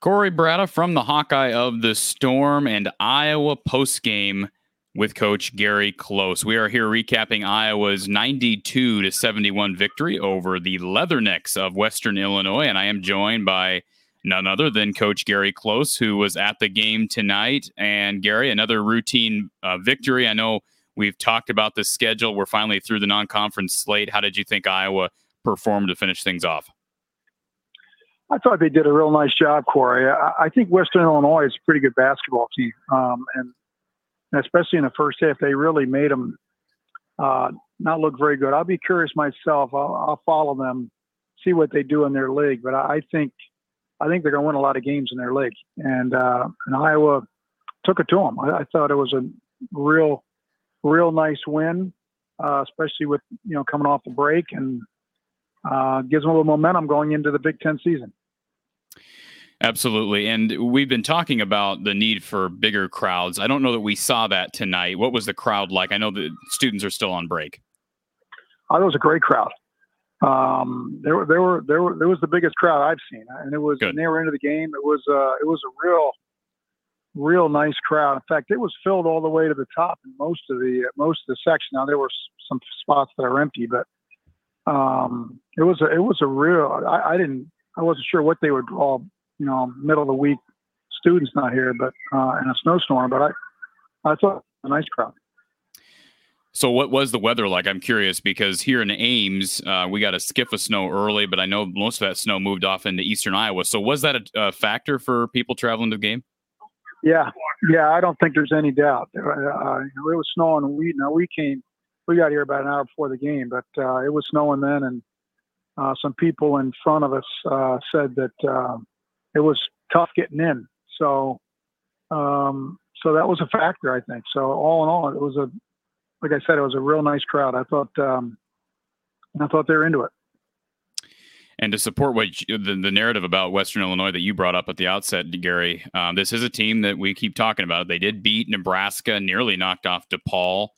Corey Bratta from the Hawkeye of the Storm and Iowa postgame with Coach Gary Close. We are here recapping Iowa's 92 to 71 victory over the Leathernecks of Western Illinois, and I am joined by none other than Coach Gary Close, who was at the game tonight. And Gary, another routine uh, victory. I know we've talked about the schedule. We're finally through the non-conference slate. How did you think Iowa performed to finish things off? I thought they did a real nice job, Corey. I, I think Western Illinois is a pretty good basketball team, um, and especially in the first half, they really made them uh, not look very good. I'll be curious myself. I'll, I'll, follow them, see what they do in their league. But I think I think they're going to win a lot of games in their league, and uh, and Iowa took it to them. I, I, thought it was a real, real nice win, uh, especially with you know coming off the break and uh, gives them a little momentum going into the Big Ten season. Absolutely. And we've been talking about the need for bigger crowds. I don't know that we saw that tonight. What was the crowd like? I know the students are still on break. Oh, it was a great crowd. Um, there were, there were, there were, there was the biggest crowd I've seen, and it was, Good. they were into the game. It was, uh, it was a real, real nice crowd. In fact, it was filled all the way to the top in most of the, most of the section. Now there were some spots that are empty, but, um, it was, a, it was a real, I, I didn't, I wasn't sure what they would draw you know, middle of the week students not here, but uh, in a snowstorm. But I, I thought a nice crowd. So, what was the weather like? I'm curious because here in Ames, uh, we got a skiff of snow early, but I know most of that snow moved off into eastern Iowa. So, was that a, a factor for people traveling to the game? Yeah, yeah, I don't think there's any doubt. Uh, uh it was snowing. We now we came, we got here about an hour before the game, but uh, it was snowing then, and uh, some people in front of us uh, said that uh, it was tough getting in. So, um, so that was a factor, I think. So all in all, it was a, like I said, it was a real nice crowd. I thought, um, I thought they were into it. And to support what you, the, the narrative about Western Illinois that you brought up at the outset, Gary, um, this is a team that we keep talking about. They did beat Nebraska, nearly knocked off DePaul.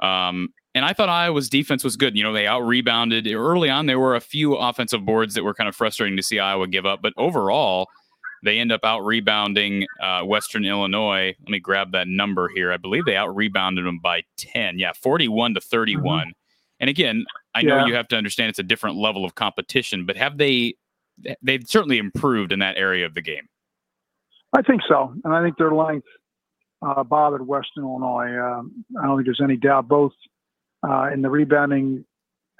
Um, and I thought Iowa's defense was good. You know, they out rebounded early on. There were a few offensive boards that were kind of frustrating to see Iowa give up, but overall, they end up out rebounding uh, Western Illinois. Let me grab that number here. I believe they out rebounded them by 10. Yeah, 41 to 31. Mm-hmm. And again, I know you have to understand it's a different level of competition, but have they, they've certainly improved in that area of the game? I think so. And I think their length uh, bothered Western Illinois. Um, I don't think there's any doubt. Both uh, in the rebounding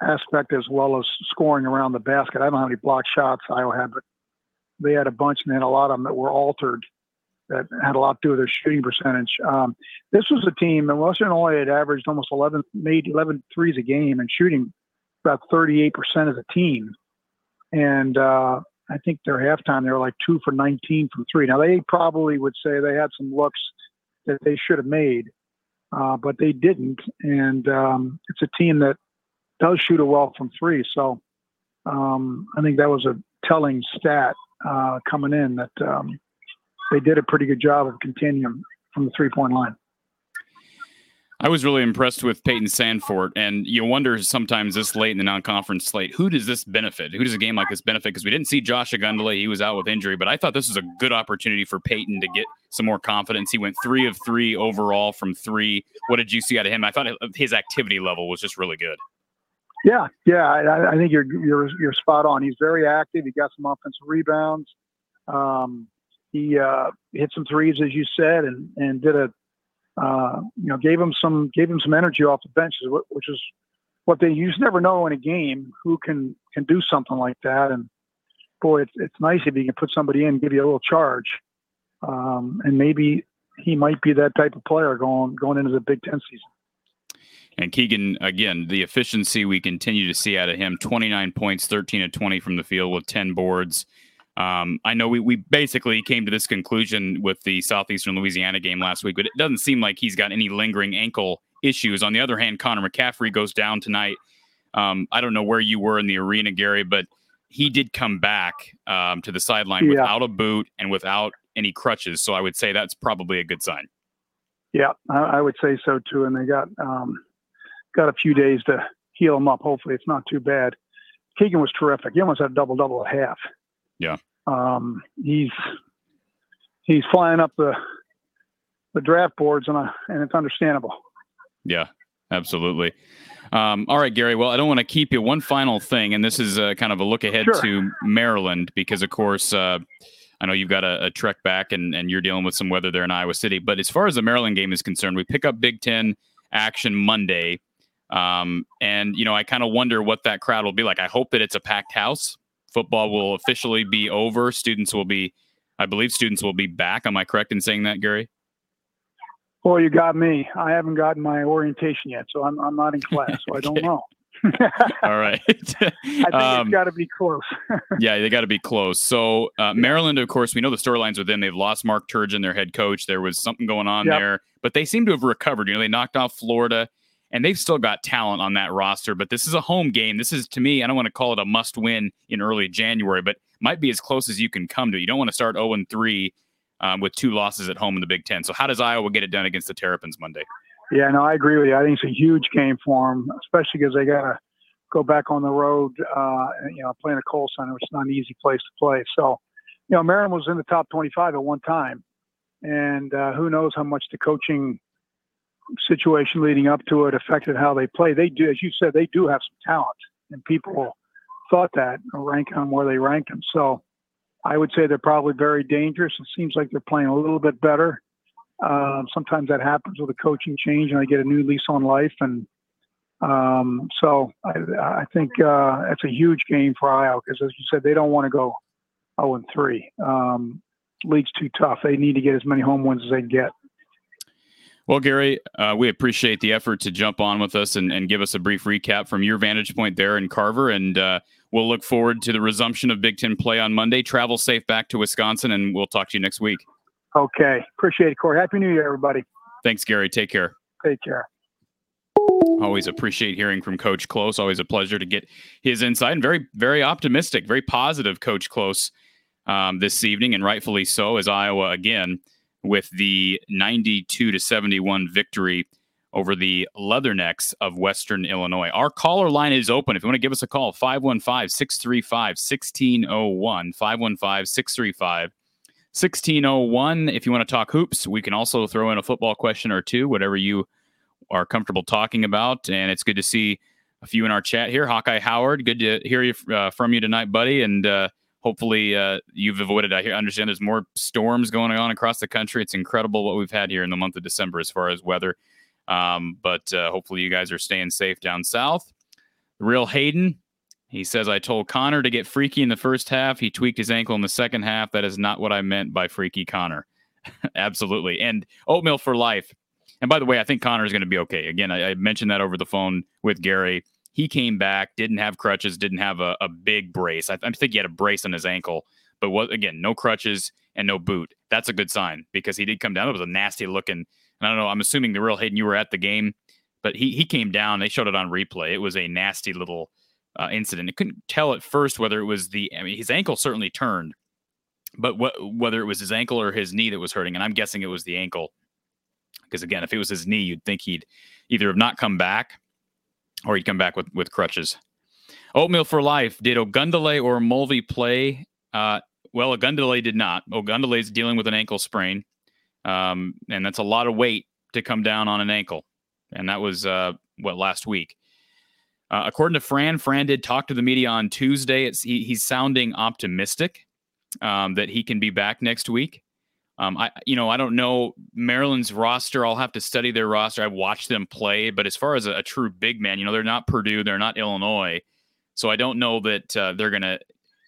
aspect as well as scoring around the basket. I don't know how many block shots Iowa had, but they had a bunch and they had a lot of them that were altered that had a lot to do with their shooting percentage. Um, this was a team, and Western Illinois had averaged almost 11, made 11 threes a game and shooting about 38% as a team. And uh, I think their halftime, they were like two for 19 from three. Now, they probably would say they had some looks that they should have made uh, but they didn't. And um, it's a team that does shoot a well from three. So um, I think that was a telling stat uh, coming in that um, they did a pretty good job of continuing from the three point line. I was really impressed with Payton Sandfort, and you wonder sometimes this late in the non-conference slate, who does this benefit? Who does a game like this benefit? Because we didn't see Josh Ogundele; he was out with injury, but I thought this was a good opportunity for Payton to get some more confidence. He went three of three overall from three. What did you see out of him? I thought his activity level was just really good. Yeah, yeah, I, I think you're you're you're spot on. He's very active. He got some offensive rebounds. Um, he uh, hit some threes, as you said, and and did a uh, you know, gave him some gave him some energy off the benches, which is what they you just never know in a game who can can do something like that. And boy, it's it's nice if you can put somebody in, give you a little charge, um, and maybe he might be that type of player going going into the Big Ten season. And Keegan, again, the efficiency we continue to see out of him 29 points, 13 of 20 from the field with 10 boards. Um, I know we, we basically came to this conclusion with the Southeastern Louisiana game last week, but it doesn't seem like he's got any lingering ankle issues. On the other hand, Connor McCaffery goes down tonight. Um, I don't know where you were in the arena, Gary, but he did come back um, to the sideline yeah. without a boot and without any crutches. So I would say that's probably a good sign. Yeah, I, would say so too. And they got um, got a few days to heal him up. Hopefully, it's not too bad. Keegan was terrific. He almost had a double double at half. Yeah. Um, he's he's flying up the the draft boards, and I, and it's understandable. Yeah, absolutely. Um, all right, Gary. Well, I don't want to keep you. One final thing, and this is uh, kind of a look ahead sure. to Maryland, because of course, uh, I know you've got a, a, trek back, and and you're dealing with some weather there in Iowa City. But as far as the Maryland game is concerned, we pick up Big Ten action Monday, um, and you know I kind of wonder what that crowd will be like. I hope that it's a packed house. Football will officially be over. Students will be, I believe, students will be back. Am I correct in saying that, Gary? Well, you got me. I haven't gotten my orientation yet, so I'm, I'm not in class, so I don't know. All right. I think um, it's got to be close. yeah, they got to be close. So uh, Maryland, of course, we know the storylines with them. They've lost Mark Turgeon, their head coach. There was something going on yep. there, but they seem to have recovered. You know, they knocked off Florida, and they've still got talent on that roster. But this is a home game. This is, to me, I don't want to call it a must-win in early January, but might be as close as you can come to. You don't want to start 0 and 3 um, with two losses at home in the Big Ten. So how does Iowa get it done against the Terrapins Monday? Yeah, no, I agree with you. I think it's a huge game for them, especially because they got to go back on the road. Uh, you know, playing a Kohl Center, which is not an easy place to play. So, you know, Maryland was in the top 25 at one time, and uh, who knows how much the coaching situation leading up to it affected how they play. They do, as you said, they do have some talent, and people thought that rank them where they ranked them. So I would say they're probably very dangerous. It seems like they're playing a little bit better. Um, sometimes that happens with a coaching change, and I get a new lease on life. And um, so I, I think uh, it's a huge game for Iowa because, as you said, they don't want to go 0 and 3. Um, league's too tough. They need to get as many home wins as they can get. Well, Gary, uh, we appreciate the effort to jump on with us and, and, give us a brief recap from your vantage point there in Carver. And uh, we'll look forward to the resumption of Big Ten play on Monday. Travel safe back to Wisconsin, and we'll talk to you next week. Okay. Appreciate it, Corey. Happy New Year, everybody. Thanks, Gary. Take care. Take care. Always appreciate hearing from Coach Close. Always a pleasure to get his insight and very, very optimistic, very positive Coach Close um, this evening, and rightfully so, as Iowa again with the 92 to 71 victory over the Leathernecks of Western Illinois. Our caller line is open. If you want to give us a call, 515 635 1601. 515 635 1601. If you want to talk hoops, we can also throw in a football question or two, whatever you are comfortable talking about. And it's good to see a few in our chat here. Hawkeye Howard, good to hear you uh, from you tonight, buddy. And uh, hopefully uh, you've avoided. I understand there's more storms going on across the country. It's incredible what we've had here in the month of December as far as weather. Um, but uh, hopefully you guys are staying safe down south. Real Hayden, he says, I told Connor to get freaky in the first half. He tweaked his ankle in the second half. That is not what I meant by freaky Connor. Absolutely. And oatmeal for life. And by the way, I think Connor is going to be okay. Again, I, I mentioned that over the phone with Gary he came back, didn't have crutches, didn't have a, a big brace. I, I, think he had a brace on his ankle, but again, no crutches and no boot. That's a good sign because he did come down. It was a nasty looking. And I don't know. I'm assuming the real Hayden, you were at the game, but he he came down. They showed it on replay. It was a nasty little uh, incident. I couldn't tell at first whether it was the. I mean, his ankle certainly turned, but what whether it was his ankle or his knee that was hurting, and I'm guessing it was the ankle. Because again, if it was his knee, you'd think he'd either have not come back or he'd come back with with crutches. Oatmeal for life. Did Ogundele or Mulvey play? Uh, well, Ogundele did not. Is dealing with an ankle sprain, um, and that's a lot of weight to come down on an ankle. And that was uh, what last week. Uh, according to Fran, Fran did talk to the media on Tuesday. It's he, he's sounding optimistic um, that he can be back next week. Um, I, you know, I don't know Maryland's roster. I'll have to study their roster. I've watched them play, but as far as a, a true big man, you know, they're not Purdue, they're not Illinois, so I don't know that uh, they're gonna,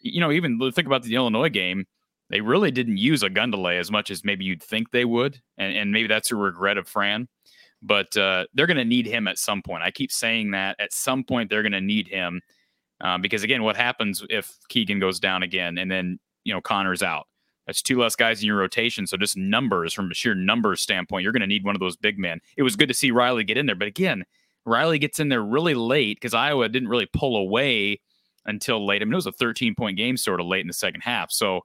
you know, even think about the Illinois game. They really didn't use Ogundele as much as maybe you'd think they would, and, and maybe that's a regret of Fran. But uh, they're going to need him at some point. I keep saying that at some point they're going to need him uh, because again, what happens if Keegan goes down again and then you know Connor's out? That's two less guys in your rotation. So just numbers from a sheer numbers standpoint, you're going to need one of those big men. It was good to see Riley get in there, but again, Riley gets in there really late because Iowa didn't really pull away until late. I mean, it was a 13 point game sort of late in the second half. So,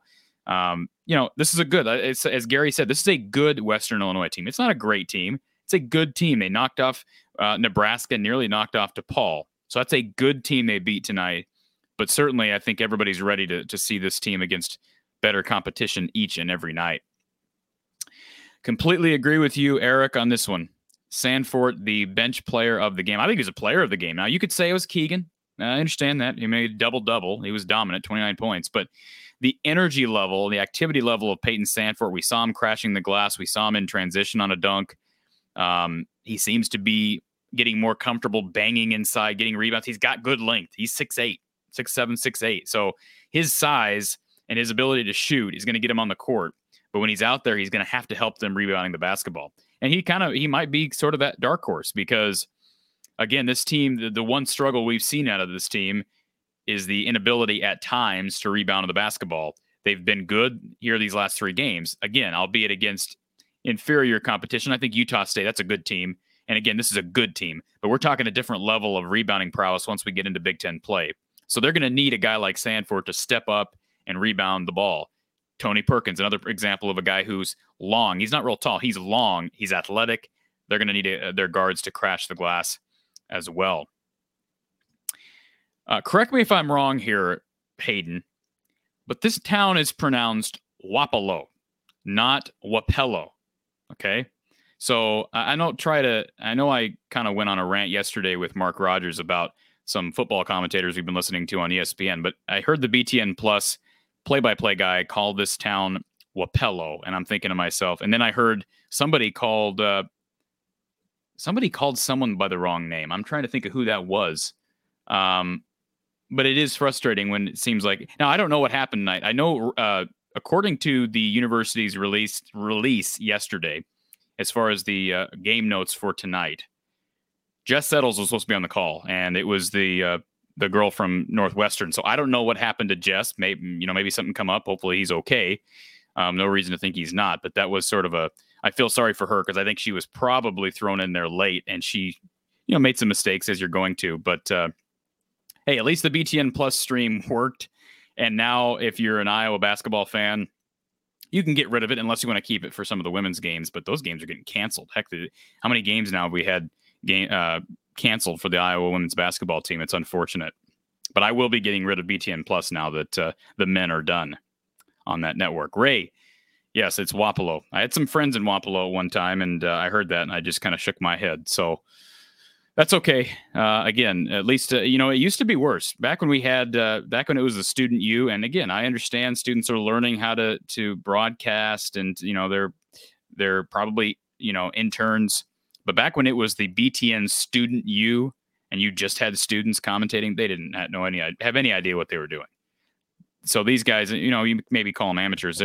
um, you know, this is a good, uh, as Gary said, this is a good Western Illinois team. It's not a great team. It's a good team. They knocked off uh, Nebraska, nearly knocked off DePaul. So that's a good team they beat tonight. But certainly, I think everybody's ready to, to see this team against better competition each and every night. Completely agree with you, Eric, on this one. Sandfort, the bench player of the game. I think he's a player of the game. Now, you could say it was Keegan. I understand that. He made double double. He was dominant, 29 points. But the energy level, the activity level of Payton Sandfort, we saw him crashing the glass. We saw him in transition on a dunk. Um, he seems to be getting more comfortable banging inside, getting rebounds. He's got good length. He's 6'8, 6'7, 6'8. So his size and his ability to shoot is going to get him on the court. But when he's out there, he's going to have to help them rebounding the basketball. And he kind of he might be sort of that dark horse because again, this team, the, the one struggle we've seen out of this team is the inability at times to rebound the basketball. They've been good here these last three games. Again, albeit against inferior competition. I think Utah State, that's a good team. And again, this is a good team, but we're talking a different level of rebounding prowess once we get into Big Ten play. So they're going to need a guy like Sandfort to step up and rebound the ball. Tony Perkins, another example of a guy who's long. He's not real tall. He's long. He's athletic. They're going to need a, uh, their guards to crash the glass as well. Uh, correct me if I'm wrong here, Hayden, but this town is pronounced Wapello, not Wapello. Okay. So I don't try to, I know I kind of went on a rant yesterday with Mark Rogers about some football commentators we've been listening to on ESPN, but I heard the BTN Plus play by play guy call this town Wapello. And I'm thinking to myself, and then I heard somebody called, uh, somebody called someone by the wrong name. I'm trying to think of who that was. Um, but it is frustrating when it seems like now I don't know what happened tonight. I know uh, according to the university's release release yesterday, as far as the uh, game notes for tonight, Jess Settles was supposed to be on the call, and it was the uh, the girl from Northwestern. So I don't know what happened to Jess. Maybe you know maybe something come up. Hopefully he's okay. Um, no reason to think he's not, but that was sort of a. I feel sorry for her because I think she was probably thrown in there late, and she, you know, made some mistakes as you're going to. But uh, hey, at least the BTN Plus stream worked. And now, if you're an Iowa basketball fan, you can get rid of it unless you want to keep it for some of the women's games. But those games are getting canceled. Heck, how many games now have we had game uh, canceled for the Iowa women's basketball team? It's unfortunate. But I will be getting rid of BTN Plus now that uh, the men are done on that network. Ray, yes, it's Wapello. I had some friends in Wapello one time, and uh, I heard that, and I just kind of shook my head. So that's okay. Uh, again, at least uh, you know it used to be worse back when we had uh, back when it was the student U. And again, I understand students are learning how to to broadcast, and you know they're they're probably you know interns. But back when it was the BTN student U, and you just had students commentating, they didn't know any have any idea what they were doing. So these guys, you know, you maybe call them amateurs.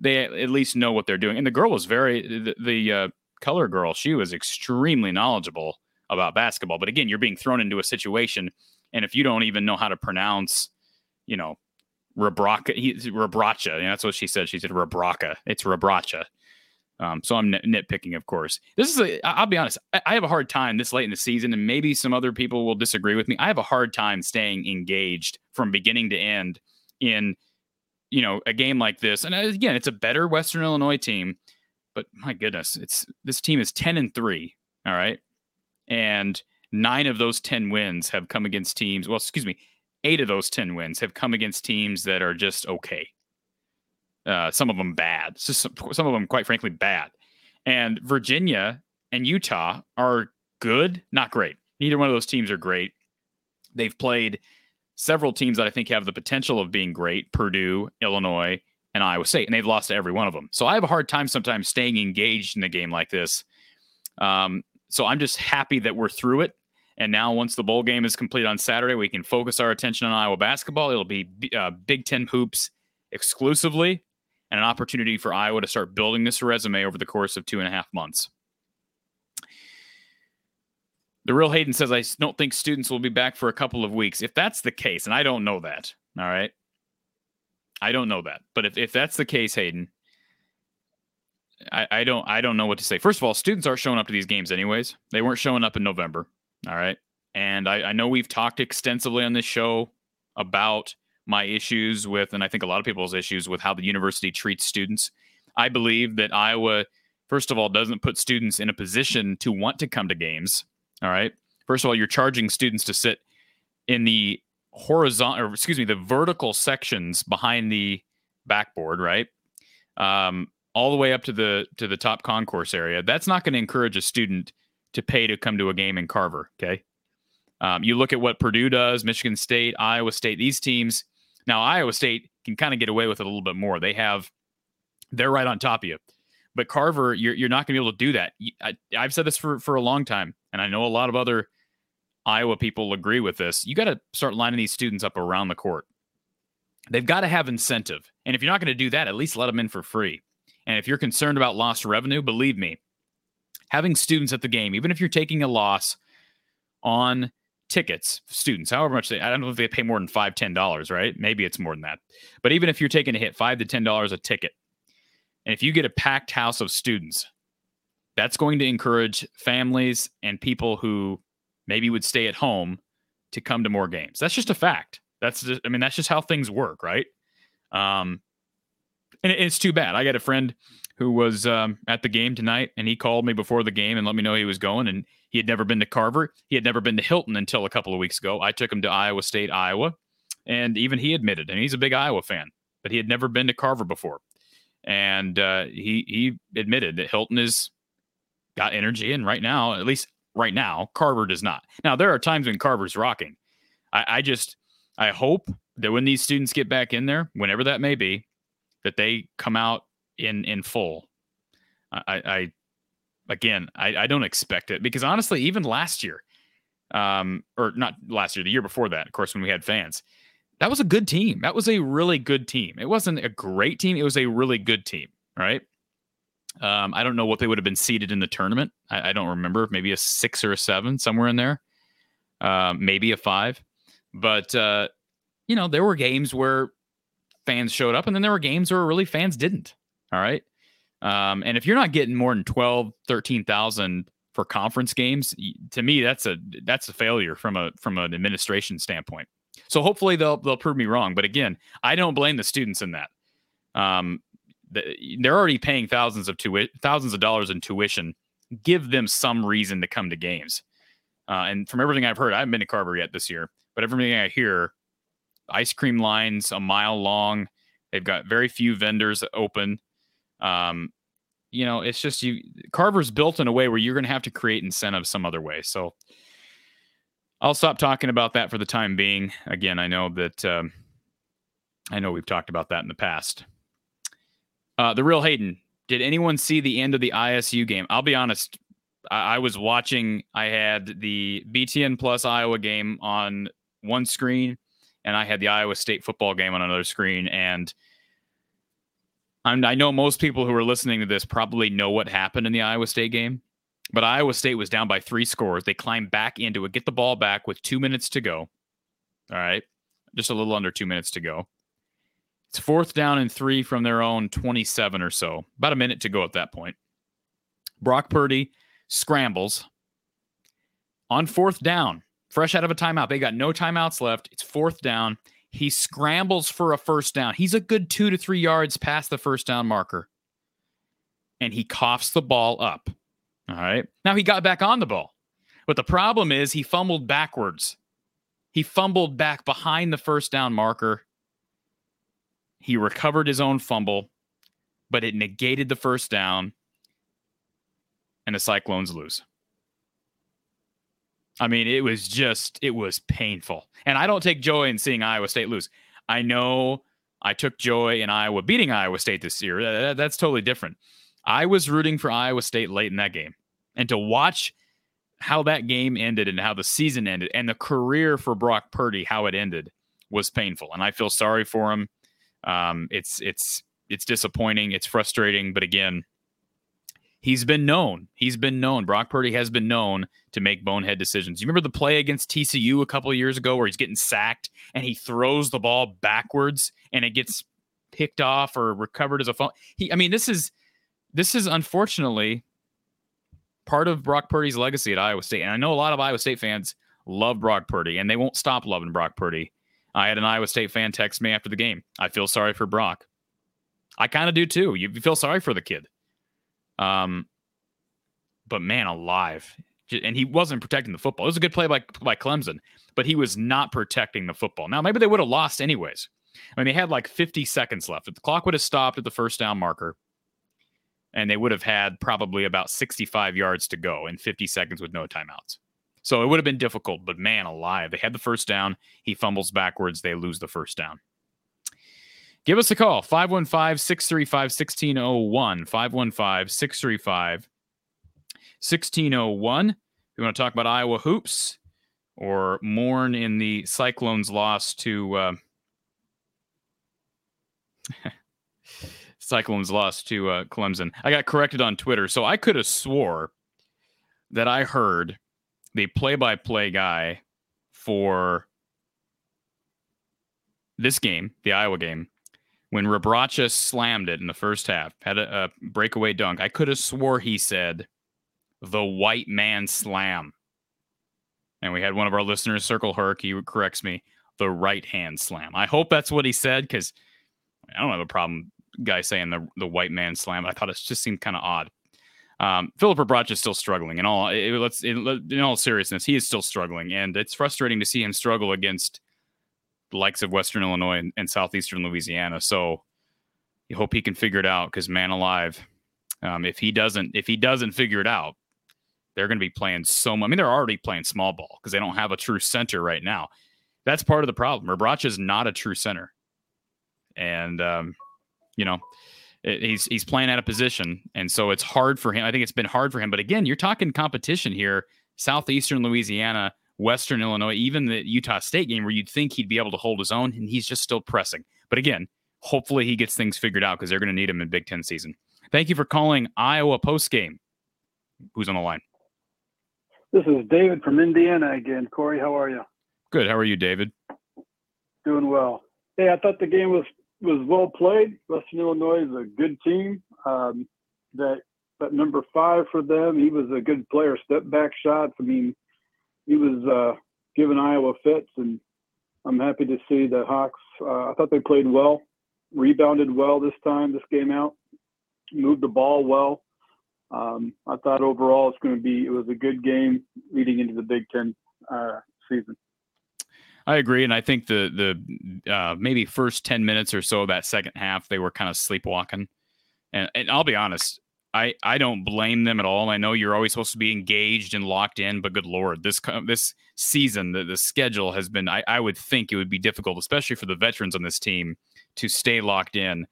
They at least know what they're doing. And the girl was very the, the uh, color girl. She was extremely knowledgeable about basketball. But again, you're being thrown into a situation, and if you don't even know how to pronounce, you know, Rebraca, he, you know, that's what she said. She said Rebraca. It's Rebracha. Um, so I'm nit- nitpicking, of course. This is, a, I'll be honest, I, I have a hard time this late in the season, and maybe some other people will disagree with me. I have a hard time staying engaged from beginning to end in, you know, a game like this. And uh, again, it's a better Western Illinois team, but my goodness, it's this team is 10 and 3. All right and nine of those 10 wins have come against teams well excuse me eight of those 10 wins have come against teams that are just okay uh, some of them bad some, some of them quite frankly bad. And virginia and utah are good not great. Neither one of those teams are great. They've played several teams that i think have the potential of being great purdue illinois and iowa state and they've lost to every one of them so i have a hard time sometimes staying engaged in a game like this. Um, so I'm just happy that we're through it. And now, once the bowl game is complete on Saturday, we can focus our attention on Iowa basketball. It'll be uh, Big Ten hoops exclusively, and an opportunity for Iowa to start building this resume over the course of two and a half months. The real Hayden says, I don't think students will be back for a couple of weeks. If that's the case, and I don't know that, all right. I don't know that. But if, if that's the case, Hayden, I, I don't I don't know what to say. First of all, students aren't showing up to these games anyways. They weren't showing up in November. All right. And I, I know we've talked extensively on this show about my issues with, and I think a lot of people's issues with how the university treats students. I believe that Iowa, first of all, doesn't put students in a position to want to come to games. All right. First of all, you're charging students to sit in the horizontal, or excuse me, the vertical sections behind the backboard, right? Um, all the way up to the to the top concourse area. That's not going to encourage a student to pay to come to a game in Carver. Okay. Um, you look at what Purdue does, Michigan State, Iowa State, these teams. Now, Iowa State can kind of get away with it a little bit more. They have, they're right on top of you. But Carver, you're, you're not going to be able to do that. I, I've said this for, for a long time, and I know a lot of other Iowa people agree with this. You got to start lining these students up around the court. They've got to have incentive. And if you're not going to do that, at least let them in for free. And if you're concerned about lost revenue, believe me, having students at the game, even if you're taking a loss on tickets, students, however much they, I don't know if they pay more than five, ten dollars, right? Maybe it's more than that. But even if you're taking a hit, five to ten dollars a ticket, and if you get a packed house of students, that's going to encourage families and people who maybe would stay at home to come to more games. That's just a fact. That's just, I mean, that's just how things work, right? Um, and it's too bad. I got a friend who was um, at the game tonight, and he called me before the game and let me know he was going. And he had never been to Carver. He had never been to Hilton until a couple of weeks ago. I took him to Iowa State, Iowa, and even he admitted, and he's a big Iowa fan, but he had never been to Carver before. And uh, he he admitted that Hilton has got energy, and right now, at least right now, Carver does not. Now there are times when Carver's rocking. I, I just I hope that when these students get back in there, whenever that may be, that they come out in in full. I, I again, I, I don't expect it because honestly, even last year, um, or not last year, the year before that, of course, when we had fans, that was a good team. That was a really good team. It wasn't a great team. It was a really good team, right? Um, I don't know what they would have been seated in the tournament. I, I don't remember. Maybe a six or a seven, somewhere in there. Uh, maybe a five. But uh, you know, there were games where fans showed up, and then there were games where really fans didn't. All right. Um, and if you're not getting more than 12, 13,000 for conference games, to me, that's a that's a failure from a from an administration standpoint. So hopefully they'll they'll prove me wrong. But again, I don't blame the students in that. Um, they're already paying thousands of tu- thousands of dollars in tuition. Give them some reason to come to games. Uh, and from everything I've heard, I haven't been to Carver yet this year, but everything I hear, ice cream lines a mile long. They've got very few vendors open. Um, you know, it's just you Carver's built in a way where you're going to have to create incentives some other way. So I'll stop talking about that for the time being. Again, I know that um, I know we've talked about that in the past. Uh, the real Hayden. Did anyone see the end of the ISU game? I'll be honest. I, I was watching. I had the BTN Plus Iowa game on one screen, and I had the Iowa State football game on another screen, and I'm, i know most people who are listening to this probably know what happened in the Iowa State game, but Iowa State was down by three scores. They climbed back into it, get the ball back with two minutes to go. All right. Just a little under two minutes to go. It's fourth down and three from their own 27 or so. About a minute to go at that point. Brock Purdy scrambles on fourth down, fresh out of a timeout. They got no timeouts left. It's fourth down. He scrambles for a first down. He's a good two to three yards past the first down marker. And he coughs the ball up. All right. Now he got back on the ball. But the problem is he fumbled backwards. He fumbled back behind the first down marker. He recovered his own fumble, but it negated the first down. And the Cyclones lose. I mean, it was just, it was painful. And I don't take joy in seeing Iowa State lose. I know I took joy in Iowa beating Iowa State this year. That, that's totally different. I was rooting for Iowa State late in that game. And to watch how that game ended and how the season ended and the career for Brock Purdy, how it ended, was painful. And I feel sorry for him. Um, it's it's it's disappointing. It's frustrating. But again, he's been known. He's been known. Brock Purdy has been known to make bonehead decisions. You remember the play against TCU a couple years ago where he's getting sacked and he throws the ball backwards and it gets picked off or recovered as a phone. He, I mean, this is this is unfortunately part of Brock Purdy's legacy at Iowa State. And I know a lot of Iowa State fans love Brock Purdy and they won't stop loving Brock Purdy. I had an Iowa State fan text me after the game. I feel sorry for Brock. I kind of do too. You feel sorry for the kid. Um, but man, alive, and he wasn't protecting the football. It was a good play by by Clemson, but he was not protecting the football. Now maybe they would have lost anyways. I mean, they had like 50 seconds left. If the clock would have stopped at the first down marker, and they would have had probably about 65 yards to go in 50 seconds with no timeouts. So it would have been difficult, but man alive, they had the first down. He fumbles backwards, they lose the first down. Give us a call 515 635 1601. 515 635 1601. If you want to talk about Iowa hoops or mourn in the Cyclones' loss to. Uh, Cyclones lost to uh, Clemson. I got corrected on Twitter, so I could have swore that I heard the play-by-play guy for this game, the Iowa game, when Rebraca slammed it in the first half, had a, a breakaway dunk. I could have swore he said the white man slam. And we had one of our listeners, Circle Herc, he corrects me, the right hand slam. I hope that's what he said because I don't have a problem guy saying the the white man slam. I thought it just seemed kind of odd. Um, Filip Rebraca is still struggling. In all, it, let's in, all seriousness, he is still struggling, and it's frustrating to see him struggle against likes of Western Illinois and, and southeastern Louisiana. So you hope he can figure it out because man alive, um, if he doesn't, if he doesn't figure it out, they're going to be playing so much. I mean, they're already playing small ball because they don't have a true center right now. That's part of the problem. Rebraca is not a true center, and um, you know, he's he's playing out of position, and so it's hard for him. I think it's been hard for him. But again, you're talking competition here: southeastern Louisiana, Western Illinois, even the Utah State game, where you'd think he'd be able to hold his own, and he's just still pressing. But again, hopefully he gets things figured out because they're going to need him in Big Ten season. Thank you for calling Iowa post game. Who's on the line? This is David from Indiana again. Corey, how are you? Good. How are you, David? Doing well. Hey, I thought the game was was well played. Western Illinois is a good team. Um, that that number five for them, he was a good player. Step back shots. I mean, he was uh, giving Iowa fits, and I'm happy to see the Hawks. Uh, I thought they played well, rebounded well this time. This game out, moved the ball well. Um, I thought overall it's going to be it was a good game leading into the Big Ten uh, season. I agree, and I think the the uh, maybe first ten minutes or so of that second half they were kind of sleepwalking, and, and I'll be honest, I I don't blame them at all. I know you're always supposed to be engaged and locked in, but good lord, this this season the the schedule has been. I I would think it would be difficult, especially for the veterans on this team, to stay locked in,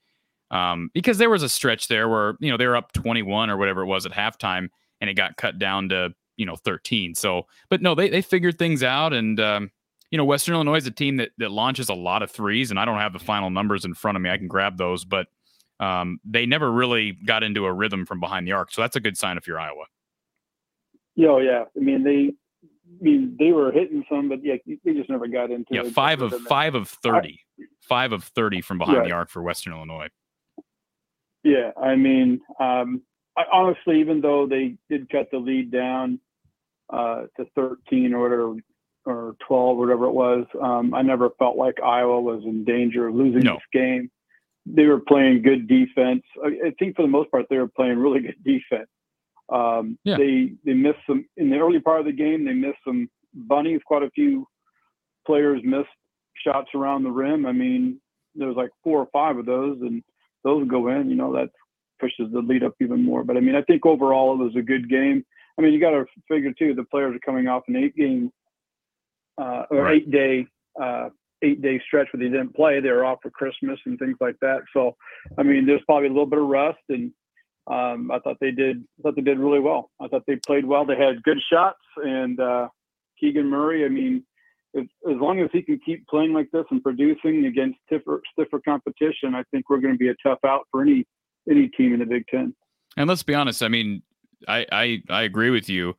um, because there was a stretch there where you know they were up 21 or whatever it was at halftime, and it got cut down to you know 13. So, but no, they they figured things out and. Um, you know, Western Illinois is a team that that launches a lot of threes, and I don't have the final numbers in front of me. I can grab those, but um, they never really got into a rhythm from behind the arc. So that's a good sign if you're Iowa. Yeah, oh, yeah. I mean, they, I mean, they were hitting some, but yeah, they just never got into. Yeah, five of five of thirty, I, five of thirty from behind the arc for Western Illinois. Yeah, I mean, um, I, honestly, even though they did cut the lead down uh, to 13 or whatever or 12, whatever it was. Um, I never felt like Iowa was in danger of losing no. this game. They were playing good defense. I, think for the most part, they were playing really good defense. Um, yeah. They they missed some in the early part of the game. They missed some bunnies. Quite a few players missed shots around the rim. I mean, there was like four or five of those, and those go in. You know, that pushes the lead up even more. But I mean, I think overall it was a good game. I mean, you got to figure too the players are coming off an eight game uh, or right. eight day uh, eight day stretch where they didn't play. They were off for Christmas and things like that. So, I mean, there's probably a little bit of rust, and um, I thought they did. I thought they did really well. I thought they played well. They had good shots, and uh, Keegan Murray. I mean, if, as long as he can keep playing like this and producing against stiffer, stiffer competition, I think we're going to be a tough out for any any team in the Big Ten. And let's be honest. I mean, I I, I agree with you.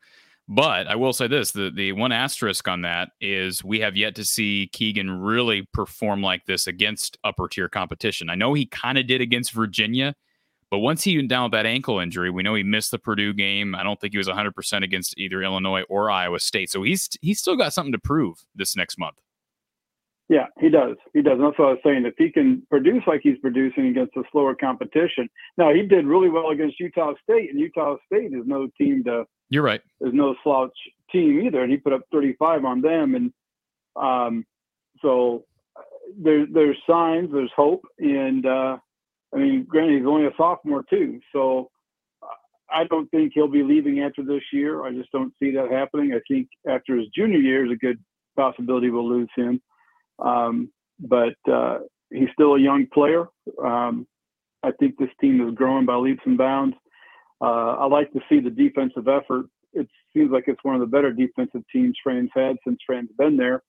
But I will say this: the the one asterisk on that is we have yet to see Keegan really perform like this against upper tier competition. I know he kind of did against Virginia, but once he went down with that ankle injury, we know he missed the Purdue game. I don't think he was 100 percent against either Illinois or Iowa State. So he's he's still got something to prove this next month. Yeah, he does. He does. And that's what I was saying. If he can produce like he's producing against a slower competition, now he did really well against Utah State, and Utah State is no team to you're right. There's no slouch team either, and he put up 35 on them, and um, so there's there's signs, there's hope, and uh, I mean, granted, he's only a sophomore too, so I don't think he'll be leaving after this year. I just don't see that happening. I think after his junior year is a good possibility we'll lose him. Um, but uh, he's still a young player. Um, I think this team is growing by leaps and bounds. Uh, I like to see the defensive effort. It seems like it's one of the better defensive teams Fran's had since Fran's been there.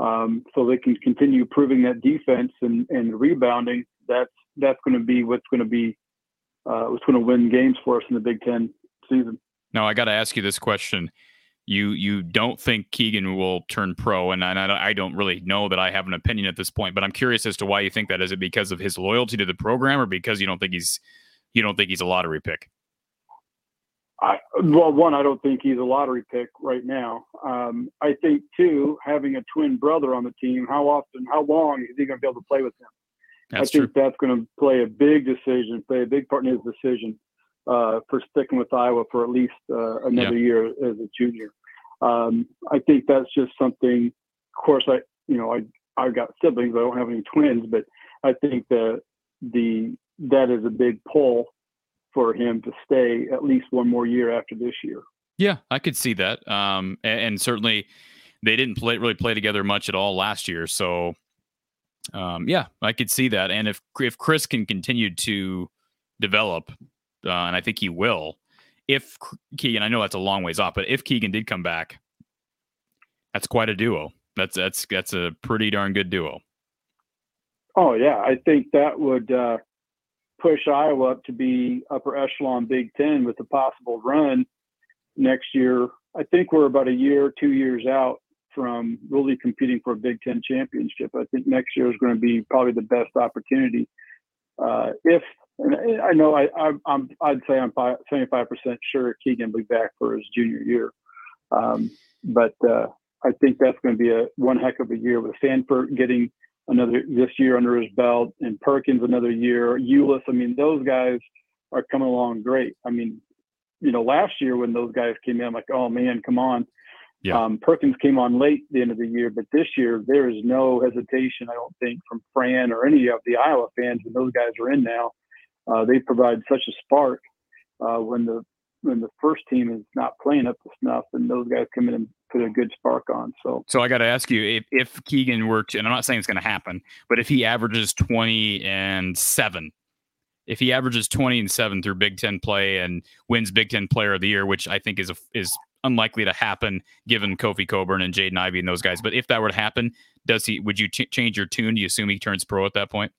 Um, so they can continue proving that defense and, and rebounding. That's that's going to be what's going to be uh, what's going to win games for us in the Big Ten season. Now I got to ask you this question: You you don't think Keegan will turn pro, and I, I don't really know that I have an opinion at this point, but I'm curious as to why you think that. Is it because of his loyalty to the program, or because you don't think he's you don't think he's a lottery pick? I, well, one, I don't think he's a lottery pick right now. Um, I think two, having a twin brother on the team, how often, how long is he going to be able to play with him? That's I think true. that's going to play a big decision, play a big part in his decision uh, for sticking with Iowa for at least uh, another Yeah. year as a junior. Um, I think that's just something. Of course, I you know I I've got siblings. I don't have any twins, but I think that the that is a big pull for him to stay at least one more year after this year. Yeah, I could see that. Um, and, and certainly they didn't play really play together much at all last year. So, um, yeah, I could see that. And if if Kris can continue to develop, uh, and I think he will, if Keegan, I know that's a long ways off, but if Keegan did come back, that's quite a duo. That's that's that's a pretty darn good duo. Oh yeah, I think that would uh, push Iowa up to be upper echelon Big Ten with a possible run next year. I think we're about a year, two years out from really competing for a Big Ten championship. I think next year is going to be probably the best opportunity. Uh, if I know I, I, I'm, I'd say I'm 75% sure Keegan will be back for his junior year, um, but uh, I think that's going to be a one heck of a year with Sandfort getting another this year under his belt and Perkins another year. Ulis, I mean, those guys are coming along great. I mean, you know, last year when those guys came in, I'm like, oh man, come on. Yeah. Um, Perkins came on late the end of the year, but this year there is no hesitation, I don't think, from Fran or any of the Iowa fans when those guys are in now. Uh, they provide such a spark uh, when the when the first team is not playing up to snuff, and those guys come in and put a good spark on. So, So I got to ask you if, if Keegan were to, and I'm not saying it's going to happen, but if he averages 20 and seven, if he averages 20 and seven through Big Ten play and wins Big Ten Player of the Year, which I think is a, is unlikely to happen given Kofi Cockburn and Jaden Ivey and those guys. But if that were to happen, does he? Would you ch- change your tune? Do you assume he turns pro at that point?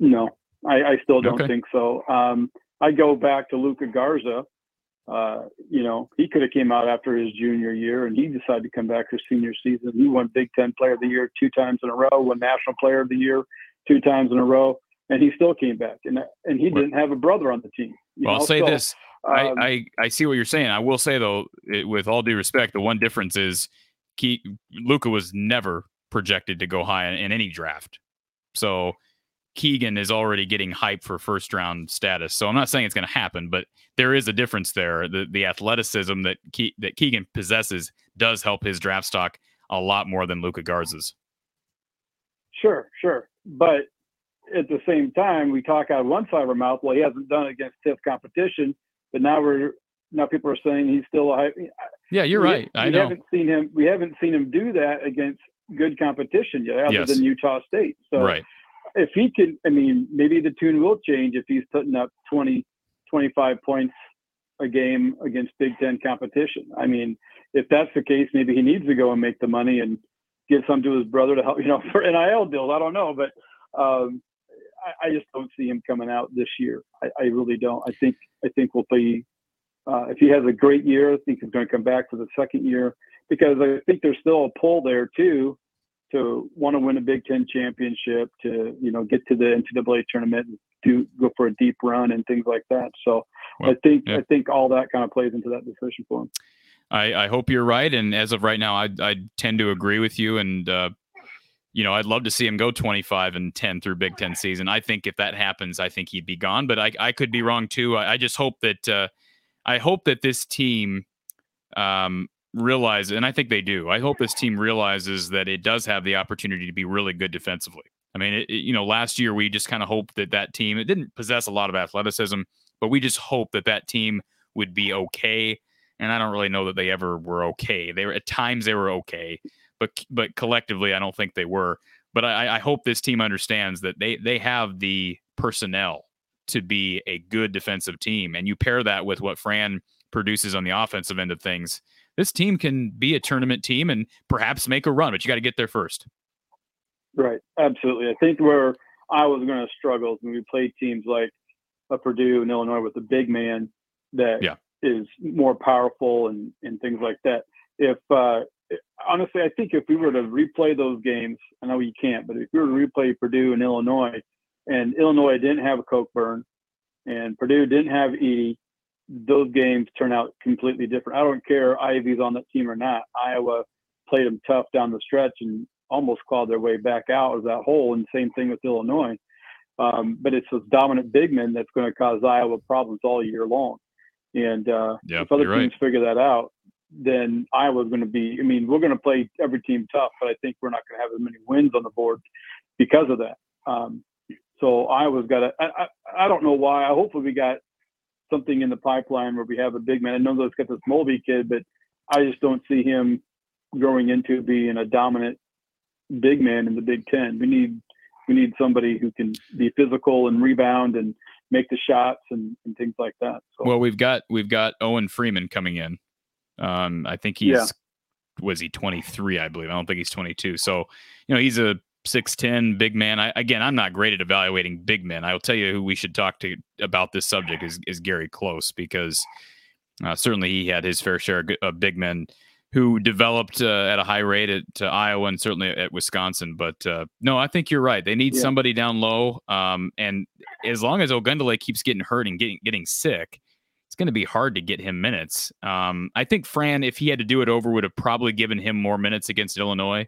no, I, I still don't Okay. think so. Um, I go back to Luka Garza. Uh, you know, he could have came out after his junior year, and he decided to come back for senior season. He won Big Ten Player of the Year two times in a row, won National Player of the Year two times in a row, and he still came back. And and he didn't have a brother on the team. Well, I'll say So, this. um, I, I I see what you're saying. I will say though, it, with all due respect, the one difference is Luca was never projected to go high in, in any draft. So Keegan is already getting hype for first round status. So I'm not saying it's going to happen, but there is a difference there. The the athleticism that Ke- that Keegan possesses does help his draft stock a lot more than Luka Garza's. Sure, sure. But at the same time, we talk out of one side of our mouth. Well, he hasn't done it against stiff competition, but now we're now people are saying he's still a high. Yeah, you're we, right. I we know. haven't seen him. We haven't seen him do that against good competition yet, other Yes. than Utah State. So Right. If he can, I mean, maybe the tune will change if he's putting up 20, 25 points a game against Big Ten competition. I mean, if that's the case, maybe he needs to go and make the money and give some to his brother to help, you know, for NIL deals. I don't know, but um, I, I just don't see him coming out this year. I, I really don't. I think I think we'll be uh, if he has a great year, I think he's going to come back for the second year because I think there's still a pull there too to want to win a Big Ten championship, to you know get to the NCAA tournament, and do go for a deep run and things like that. So Well, I think yeah. I think all that kind of plays into that decision for him. I, I hope you're right. And as of right now, I, I tend to agree with you. And, uh, you know, I'd love to see him go 25 and 10 through Big Ten season. I think if that happens, I think he'd be gone. But I, I could be wrong too. I, I just hope that uh, I hope that this team um, realizes, and I think they do. I hope this team realizes that it does have the opportunity to be really good defensively. I mean, it, it- you know, last year we just kind of hoped that that team it didn't possess a lot of athleticism, but we just hope that that team would be okay. And I don't really know that they ever were okay. They were at times they were okay, but but collectively, I don't think they were. But I, I hope this team understands that they they have the personnel to be a good defensive team, and you pair that with what Fran produces on the offensive end of things. This team can be a tournament team and perhaps make a run, but you got to get there first. Right, absolutely. I think where I was going to struggle when we played teams like a Purdue and Illinois with a big man that yeah. is more powerful and, and things like that. If uh, honestly, I think if we were to replay those games, I know you can't, but if we were to replay Purdue and Illinois, and Illinois didn't have a Cockburn, and Purdue didn't have Edey, those games turn out completely different. I don't care Ivy's on that team or not. Iowa played them tough down the stretch and almost clawed their way back out of that hole. And same thing with Illinois. Um, but it's those dominant big men that's going to cause Iowa problems all year long. And uh, yep, if other teams right. figure that out, then Iowa's going to be. I mean, we're going to play every team tough, but I think we're not going to have as many wins on the board because of that. Um, so Iowa's got to. I I don't know why. I hopefully we got something in the pipeline where we have a big man. I know they've got this Mulvey kid, but I just don't see him growing into being a dominant big man in the Big Ten. We need we need somebody who can be physical and rebound and make the shots and, and things like that. So. Well, we've got we've got Owen Freeman coming in. Um, I think he's Yeah. was he 23, I believe. I don't think he's 22. So, you know, he's a 6'10 big man. I, again, I'm not great at evaluating big men. I will tell you who we should talk to about this subject is, is Gary Close because uh, certainly he had his fair share of big men who developed uh, at a high rate at uh, Iowa and certainly at Wisconsin. But uh, no, I think you're right. They need Yeah. somebody down low. Um, and as long as Ogundele keeps getting hurt and getting getting sick, it's going to be hard to get him minutes. Um, I think Fran, if he had to do it over, would have probably given him more minutes against Illinois.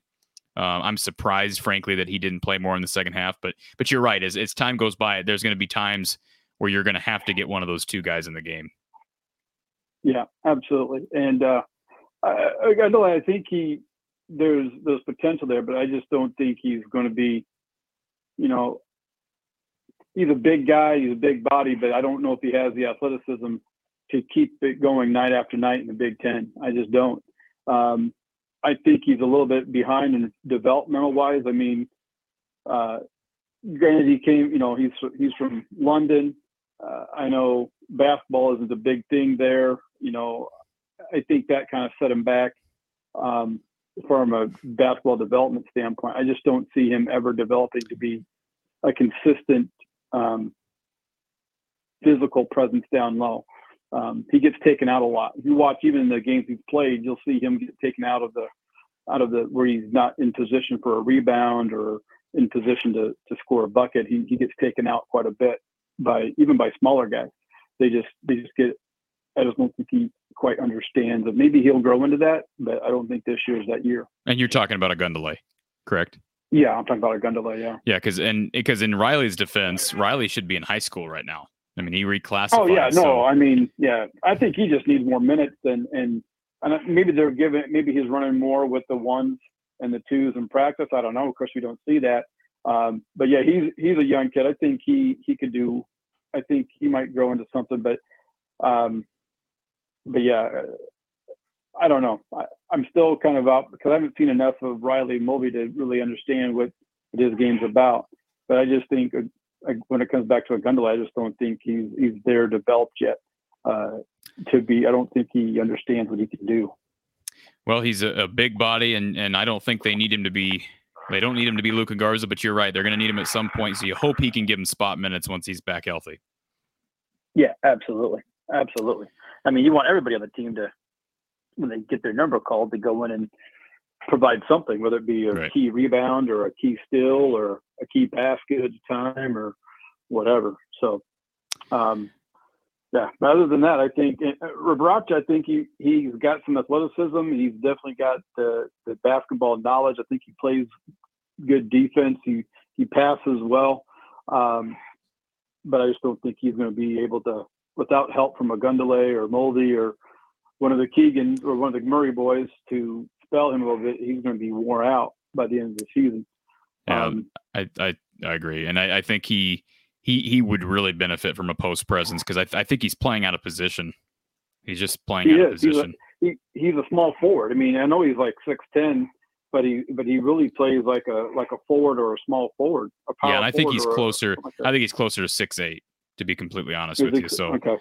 Um, I'm surprised, frankly, that he didn't play more in the second half. But but you're right. As as time goes by, there's going to be times where you're going to have to get one of those two guys in the game. Yeah, absolutely. And uh, I, I know I think he there's there's potential there, but I just don't think he's going to be, you know, he's a big guy, he's a big body, but I don't know if he has the athleticism to keep it going night after night in the Big Ten. I just don't. Um, I think he's a little bit behind in developmental wise. I mean, uh, granted, he came, you know, he's he's from London. Uh, I know basketball isn't a big thing there. You know, I think that kind of set him back um, from a basketball development standpoint. I just don't see him ever developing to be a consistent um, physical presence down low. Um, he gets taken out a lot. If you watch even the games he's played, you'll see him get taken out of the out of the where he's not in position for a rebound or in position to to score a bucket. He he gets taken out quite a bit by even by smaller guys. They just they just get. I just don't think he quite understands. And maybe he'll grow into that, but I don't think this year is that year. And you're talking about Ogundele, correct? Yeah, I'm talking about Ogundele. Yeah. Yeah, because and because in Riley's defense, Riley should be in high school right now. I mean, he reclassified. Oh yeah, no, so- I mean, yeah, I think he just needs more minutes and and and maybe they're giving maybe he's running more with the ones and the twos in practice. I don't know. Of course, we don't see that. Um, but yeah, he's he's a young kid. I think he he could do. I think he might grow into something. But um, but yeah, I don't know. I, I'm still kind of out because I haven't seen enough of Riley Mulvey to really understand what, his game's about. But I just think when it comes back to Ogundele, I just don't think he's he's there developed yet uh, to be. I don't think he understands what he can do. Well, he's a, a big body, and and I don't think they need him to be. They don't need him to be Luka Garza, but you're right. They're going to need him at some point. So you hope he can give him spot minutes once he's back healthy. Yeah, absolutely, absolutely. I mean, you want everybody on the team to, when they get their number called, to go in and Provide something, whether it be a Right. key rebound or a key steal or a key basket at a time or whatever. So, um, yeah. But other than that, I think uh, Rebraca, I think he he's got some athleticism. He's definitely got the the basketball knowledge. I think he plays good defense. He he passes well. Um, but I just don't think he's going to be able to, without help from Ogundele or Mulvey or one of the Keegan or one of the Murray boys to spell him a little bit, he's going to be worn out by the end of the season. Um, I, I I agree, and I, I think he he he would really benefit from a post presence because I, th- I think he's playing out of position. He's just playing He out of is. He's a- position. he, he's a small forward. I mean, I know he's like six ten, but he but he really plays like a like a forward or a small forward. A power yeah, and I think he's closer. like I think he's closer to six eight. To be completely honest that. with Is you, so okay,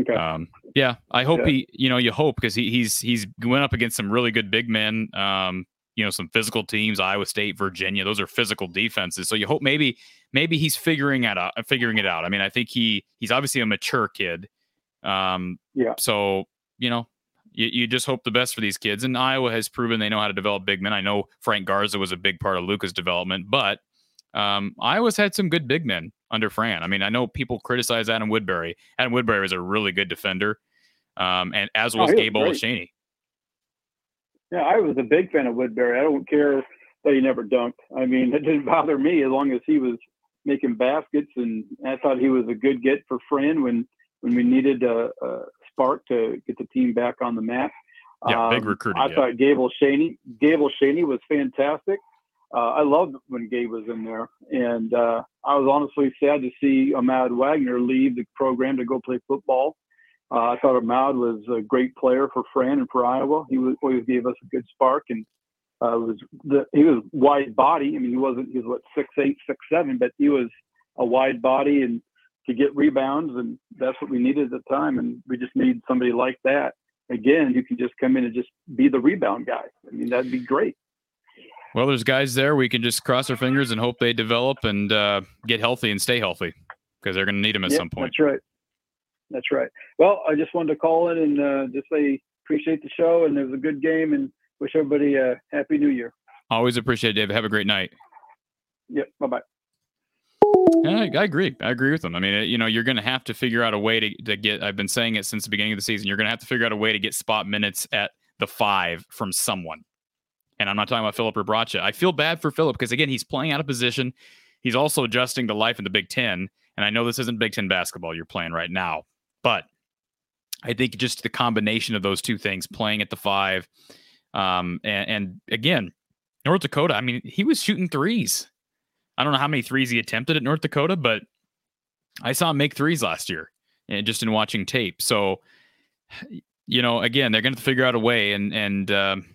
okay, um, yeah, I hope Yeah. he. You know, you hope because he, he's he's went up against some really good big men. Um, you know, some physical teams, Iowa State, Virginia. Those are physical defenses. So you hope maybe maybe he's figuring out. Figuring it out. I mean, I think he he's obviously a mature kid. Um, Yeah. So you know, you, you just hope the best for these kids. And Iowa has proven they know how to develop big men. I know Frank Garza was a big part of Luka's development, but um, Iowa's had some good big men under Fran. I mean, I know people criticize Adam Woodbury. Adam Woodbury is a really good defender, um, and as Oh, was was Gabe. Olaseni. Yeah, I was a big fan of Woodbury. I don't care that he never dunked. I mean, it didn't bother me as long as he was making baskets, and I thought he was a good get for Fran when when we needed a, a spark to get the team back on the map. Yeah, big Um, recruiting I get. thought Gabe Olaseni, Gabe Olaseni was fantastic. Uh, I loved when Gabe was in there, and uh, I was honestly sad to see Ahmad Wagner leave the program to go play football. Uh, I thought Ahmad was a great player for Fran and for Iowa. He was, always gave us a good spark, and uh, was the, he was wide body. I mean, he wasn't he was what six eight six seven, but he was a wide body and to get rebounds, and that's what we needed at the time. And we just need somebody like that again who can just come in and just be the rebound guy. I mean, that'd be great. Well, there's guys there. We can just cross our fingers and hope they develop and uh, get healthy and stay healthy because they're going to need them at Yeah, some point. That's right. That's right. Well, I just wanted to call in and uh, just say appreciate the show, and it was a good game, and wish everybody a happy New Year. Always appreciate it, David. Have a great night. Yep. Bye bye. I, I agree. I agree with them. I mean, you know, you're going to have to figure out a way to, to get. I've been saying it since the beginning of the season. You're going to have to figure out a way to get spot minutes at the five from someone. And I'm not talking about Filip Rebraca. I feel bad for Filip because again, he's playing out of position. He's also adjusting to life in the Big Ten. And I know this isn't Big Ten basketball you're playing right now, but I think just the combination of those two things, playing at the five, um, and, and again, North Dakota. I mean, he was shooting threes. I don't know how many threes he attempted at North Dakota, but I saw him make threes last year, and just in watching tape. So, you know, again, they're going to figure out a way, and and um,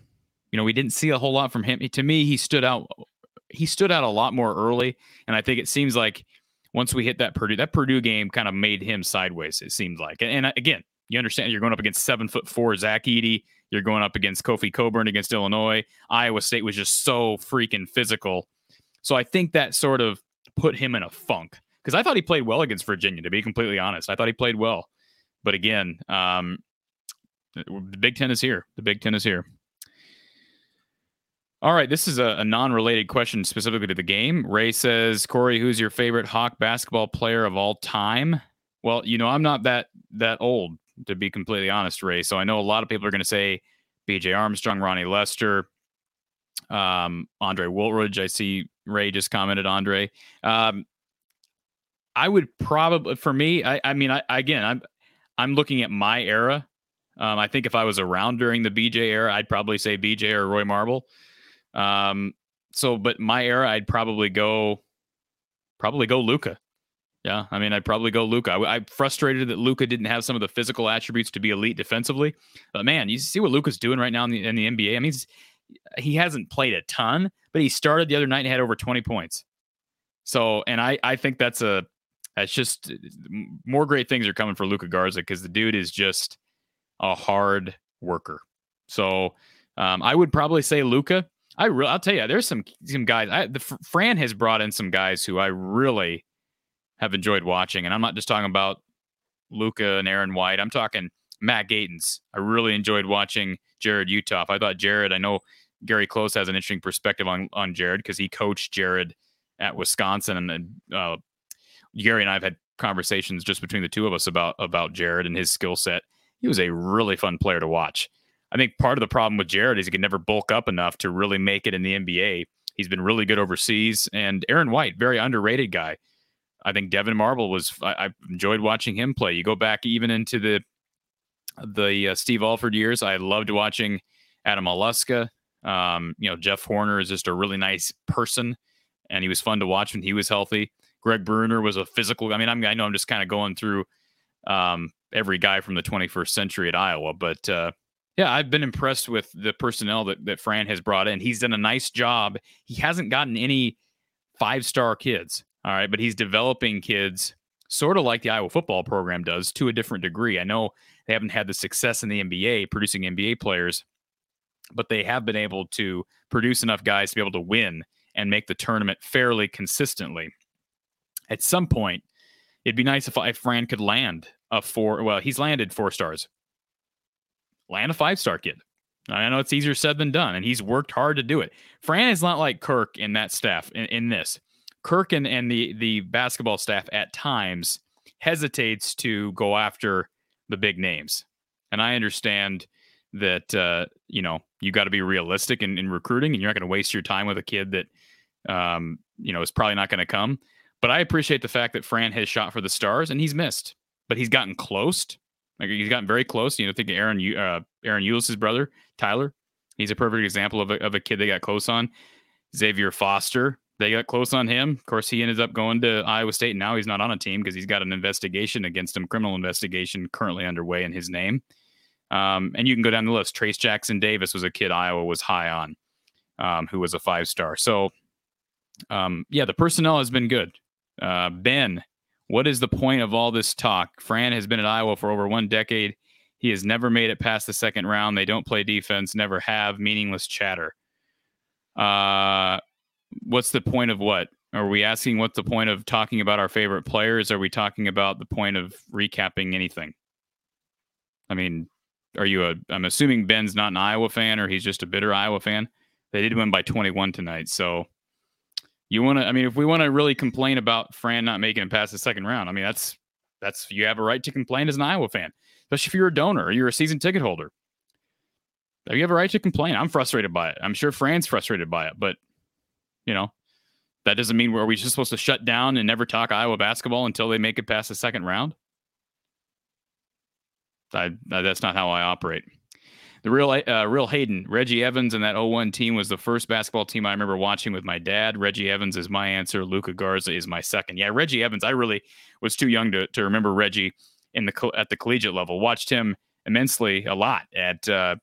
you know, we didn't see a whole lot from him. To me, he stood out. He stood out a lot more early, and I think it seems like once we hit that Purdue, that Purdue game kind of made him sideways. It seemed like, and, and again, you understand you're going up against seven foot four Zach Edey. You're going up against Kofi Cockburn against Illinois. Iowa State was just so freaking physical. So I think that sort of put him in a funk because I thought he played well against Virginia. To be completely honest, I thought he played well. But again, um, the Big Ten is here. The Big Ten is here. All right, this is a, a non-related question specifically to the game. Ray says, "Corey, who's your favorite Hawk basketball player of all time?" Well, you know, I'm not that that old to be completely honest, Ray. So I know a lot of people are going to say B.J. Armstrong, Ronnie Lester, um, Andre Woolridge. I see Ray just commented Andre. Um, I would probably, for me, I, I mean, I, again, I'm I'm looking at my era. Um, I think if I was around during the BJ era, I'd probably say BJ or Roy Marble. Um, so, but my era, I'd probably go, probably go Luka. Yeah, I mean, I'd probably go Luka. I, I'm frustrated that Luka didn't have some of the physical attributes to be elite defensively. But man, you see what Luka's doing right now in the in the NBA. I mean, he hasn't played a ton, but he started the other night and had over 20 points. So, and I I think that's a that's just more great things are coming for Luka Garza because the dude is just a hard worker. So, um, I would probably say Luka. I re- I'll tell you, there's some some guys. I, the Fran has brought in some guys who I really have enjoyed watching, and I'm not just talking about Luka and Aaron White. I'm talking Matt Gatens. I really enjoyed watching Jarrod Uthoff. I thought Jarrod. I know Gary Close has an interesting perspective on on Jarrod because he coached Jarrod at Wisconsin, and uh, Gary and I have had conversations just between the two of us about about Jarrod and his skill set. He was a really fun player to watch. I think part of the problem with Jarrod is he can never bulk up enough to really make it in the NBA. He's been really good overseas, and Aaron White, very underrated guy. I think Devyn Marble was. I, I enjoyed watching him play. You go back even into the the uh, Steve Alford years. I loved watching Adam Haluska. Um, you know, Jeff Horner is just a really nice person, and he was fun to watch when he was healthy. Greg Brunner was a physical. I mean, I'm, I know I'm just kind of going through um, every guy from the 21st century at Iowa, but uh, yeah, I've been impressed with the personnel that, that Fran has brought in. He's done a nice job. He hasn't gotten any five star kids, all right, but he's developing kids sort of like the Iowa football program does to a different degree. I know they haven't had the success in the NBA producing NBA players, but they have been able to produce enough guys to be able to win and make the tournament fairly consistently. At some point, it'd be nice if, if Fran could land a four. Well, he's landed four stars. Land a five star kid. I know it's easier said than done, and he's worked hard to do it. Fran is not like Kirk in that staff in, in this. Kirk and, and the the basketball staff at times hesitates to go after the big names, and I understand that uh, you know you got to be realistic in, in recruiting, and you're not going to waste your time with a kid that um, you know is probably not going to come. But I appreciate the fact that Fran has shot for the stars and he's missed, but he's gotten close. Like he's gotten very close. You know, think of Ahron uh, Ahron Ulis's brother Tyler. He's a perfect example of a, of a kid they got close on. Xavier Foster, they got close on him. Of course, he ended up going to Iowa State. And now he's not on a team because he's got an investigation against him, criminal investigation currently underway in his name. Um, and you can go down the list. Trayce Jackson-Davis was a kid Iowa was high on, um, who was a five star. So, um, yeah, the personnel has been good. Uh, ben, what is the point of all this talk? Fran has been at Iowa for over one decade. He has never made it past the second round. They don't play defense, never have. Meaningless chatter. Uh, what's the point of what? Are we asking what's the point of talking about our favorite players? Are we talking about the point of recapping anything? I mean, are you a? I'm assuming Ben's not an Iowa fan, or he's just a bitter Iowa fan. They did win by 21 tonight, so you want to. I mean, if we want to really complain about Fran not making it past the second round, I mean, that's that's you have a right to complain as an Iowa fan, especially if you're a donor or you're a season ticket holder. You have a right to complain. I'm frustrated by it. I'm sure Fran's frustrated by it, but you know, that doesn't mean we're we just supposed to shut down and never talk Iowa basketball until they make it past the second round. I, that's not how I operate. The real, uh, real Hayden, Reggie Evans and that 01 team was the first basketball team I remember watching with my dad. Reggie Evans is my answer. Luca Garza is my second. Yeah, Reggie Evans. I really was too young to, to remember Reggie in the at the collegiate level. Watched him immensely a lot at uh,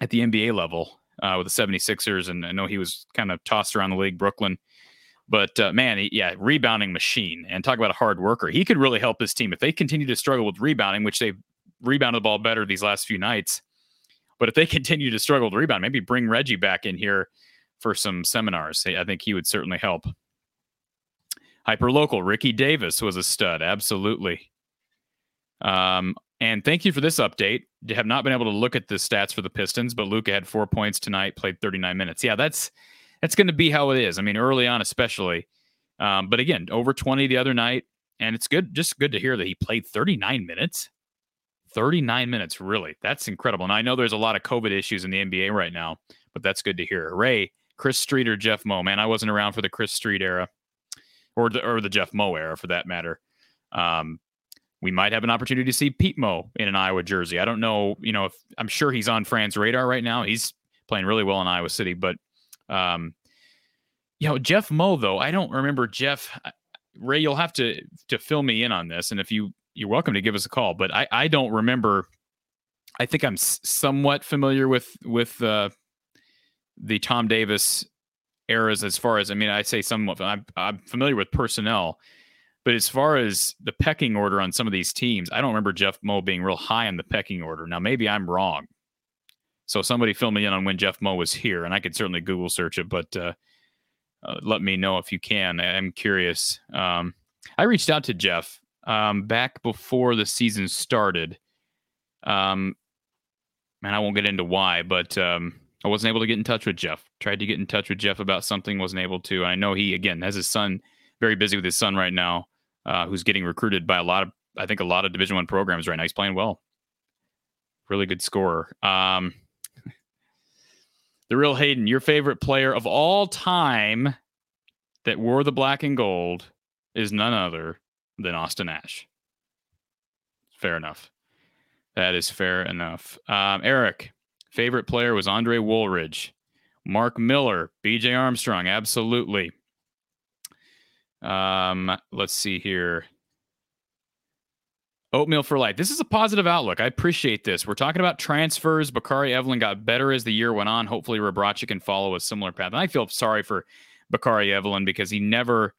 at the NBA level uh, with the 76ers, and I know he was kind of tossed around the league, Brooklyn. But uh, man, he, yeah, rebounding machine, and talk about a hard worker. He could really help this team if they continue to struggle with rebounding, which they've rebounded the ball better these last few nights. But if they continue to struggle to rebound, maybe bring Reggie back in here for some seminars. I think he would certainly help. Hyper local, Ricky Davis was a stud, absolutely. Um, and thank you for this update. Have not been able to look at the stats for the Pistons, but Luka had four points tonight, played 39 minutes. Yeah, that's that's going to be how it is. I mean, early on, especially. Um, but again, over 20 the other night, and it's good, just good to hear that he played 39 minutes. 39 minutes, really. That's incredible. And I know there's a lot of COVID issues in the NBA right now, but that's good to hear. Ray, Chris Street or Jeff Moe. Man, I wasn't around for the Chris Street era or the, or the Jeff Moe era for that matter. Um, we might have an opportunity to see Pete Moe in an Iowa jersey. I don't know, you know, if I'm sure he's on Fran's radar right now. He's playing really well in Iowa City, but um, you know, Jeff Moe though, I don't remember Jeff. Ray, you'll have to to fill me in on this, and if you you're welcome to give us a call. But I, I don't remember. I think I'm somewhat familiar with with uh, the Tom Davis eras as far as I mean, I say somewhat. I'm, I'm familiar with personnel, but as far as the pecking order on some of these teams, I don't remember Jeff Moe being real high in the pecking order. Now maybe I'm wrong. So somebody fill me in on when Jeff Moe was here, and I could certainly Google search it, but uh, uh, let me know if you can. I'm curious. Um, I reached out to Jeff um, back before the season started. Um, and I won't get into why, but um, I wasn't able to get in touch with Jeff. Tried to get in touch with Jeff about something, wasn't able to. I know he again has his son very busy with his son right now, uh, who's getting recruited by a lot of I think a lot of Division One programs right now. He's playing well, really good scorer. Um, the real Hayden, your favorite player of all time that wore the black and gold is none other than Austin Ash. Fair enough. That is fair enough. Um, Eric, favorite player was Andre Woolridge. Mark Miller, BJ Armstrong, absolutely. Um, let's see here. Oatmeal for life. This is a positive outlook. I appreciate this. We're talking about transfers. Bakari Evelyn got better as the year went on. Hopefully, Rebraca can follow a similar path. And I feel sorry for Bakari Evelyn because he never,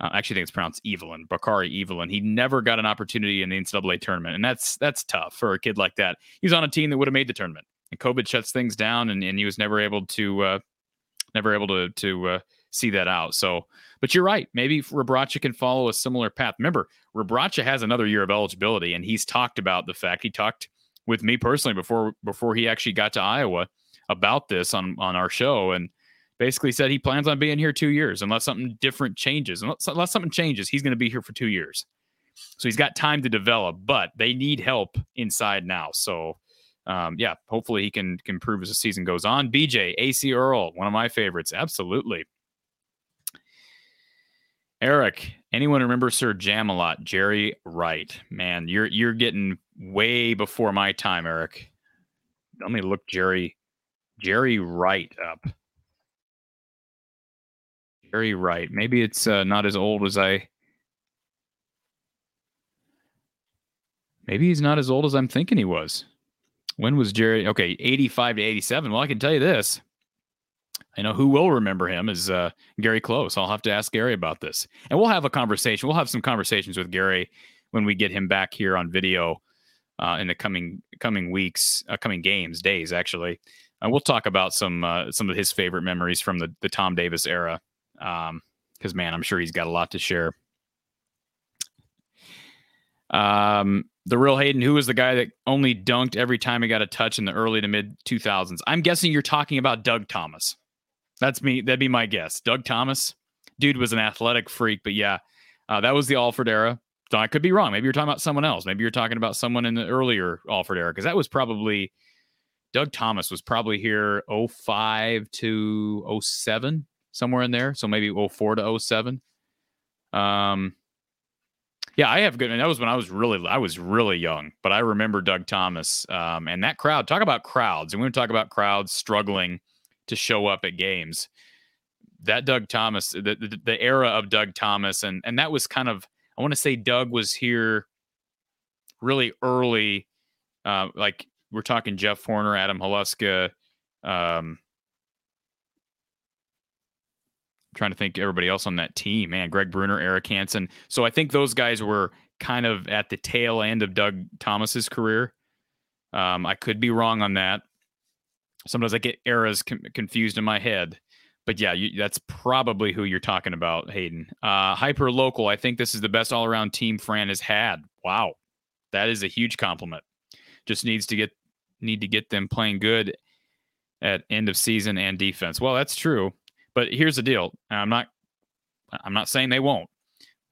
uh, I actually think it's pronounced Evelyn, Bakari Evelyn. He never got an opportunity in the NCAA tournament. And that's that's tough for a kid like that. He's on a team that would have made the tournament. And COVID shuts things down, and, and he was never able to, uh, never able to, to uh, see that out. So, but you're right. Maybe Rebraca can follow a similar path. Remember, Rebraca has another year of eligibility, and he's talked about the fact he talked with me personally before before he actually got to Iowa about this on on our show, and basically said he plans on being here two years unless something different changes. Unless, unless something changes, he's going to be here for two years. So he's got time to develop, but they need help inside now. So um, yeah, hopefully he can can improve as the season goes on. BJ Acie Earl, one of my favorites, absolutely. Eric, anyone remember Sir Jam-a-Lot? Jerry Wright. Man, you're you're getting way before my time, Eric. Let me look Jerry Jerry Wright up. Jerry Wright. Maybe it's uh, not as old as I. Maybe he's not as old as I'm thinking he was. When was Jerry? Okay, 85 to 87. Well, I can tell you this. I know who will remember him is uh, Gary Close. I'll have to ask Gary about this, and we'll have a conversation. We'll have some conversations with Gary when we get him back here on video uh, in the coming coming weeks, uh, coming games, days actually. And we'll talk about some uh, some of his favorite memories from the the Tom Davis era, because um, man, I'm sure he's got a lot to share. Um, the real Hayden, who was the guy that only dunked every time he got a touch in the early to mid 2000s? I'm guessing you're talking about Doug Thomas. That's me. That'd be my guess. Doug Thomas, dude was an athletic freak, but yeah, uh, that was the Alford era. So I could be wrong. Maybe you're talking about someone else. Maybe you're talking about someone in the earlier Alford era because that was probably Doug Thomas was probably here 05 to 07, somewhere in there. So maybe 04 to 07. Um, yeah, I have good. And that was when I was really, I was really young, but I remember Doug Thomas um, and that crowd. Talk about crowds, and we're talk about crowds struggling to show up at games. That Doug Thomas, the, the, the era of Doug Thomas, and and that was kind of I want to say Doug was here really early. Uh, like we're talking Jeff Horner, Adam Haluska. Um, trying to think everybody else on that team. Man, Greg Brunner, Erek Hansen. So I think those guys were kind of at the tail end of Doug Thomas's career. Um, I could be wrong on that sometimes I get eras com- confused in my head. But yeah, you, that's probably who you're talking about, Hayden. Uh, hyper local. I think this is the best all around team Fran has had. Wow, that is a huge compliment. Just needs to get need to get them playing good at end of season and defense. Well, that's true. But here's the deal. I'm not I'm not saying they won't,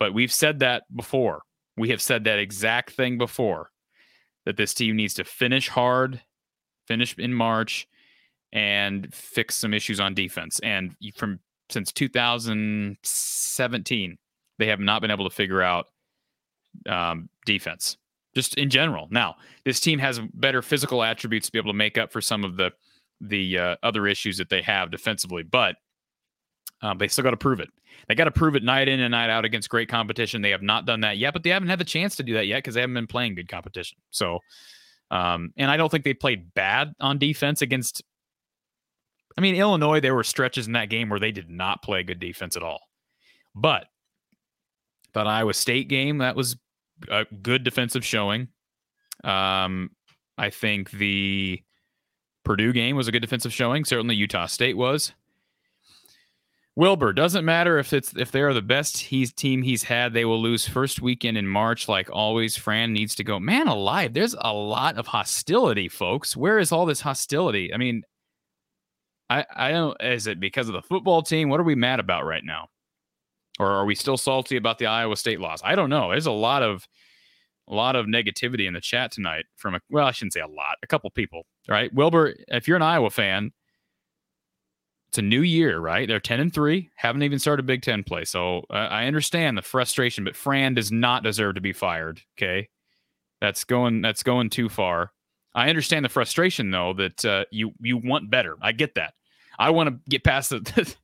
but we've said that before. We have said that exact thing before that this team needs to finish hard, finish in March, and fix some issues on defense. And from since 2017, they have not been able to figure out um, defense just in general. Now, this team has better physical attributes to be able to make up for some of the the uh, other issues that they have defensively, but um, they still got to prove it. They got to prove it night in and night out against great competition. They have not done that yet, but they haven't had the chance to do that yet because they haven't been playing good competition. So, um, and I don't think they played bad on defense against I mean, Illinois, there were stretches in that game where they did not play good defense at all. But that Iowa State game, that was a good defensive showing. Um, I think the Purdue game was a good defensive showing. Certainly Utah State was. Wilbur doesn't matter if it's if they are the best he's team he's had. They will lose first weekend in March, like always. Fran needs to go. Man alive, there's a lot of hostility, folks. Where is all this hostility? I mean, I, I don't. Is it because of the football team? What are we mad about right now? Or are we still salty about the Iowa State loss? I don't know. There's a lot of a lot of negativity in the chat tonight from a well, I shouldn't say a lot, a couple people, right? Wilbur, if you're an Iowa fan, it's a new year, right? They're 10 and 3, haven't even started Big 10 play. So uh, I understand the frustration, but Fran does not deserve to be fired, okay? That's going that's going too far. I understand the frustration though that uh, you you want better. I get that. I want to get past the,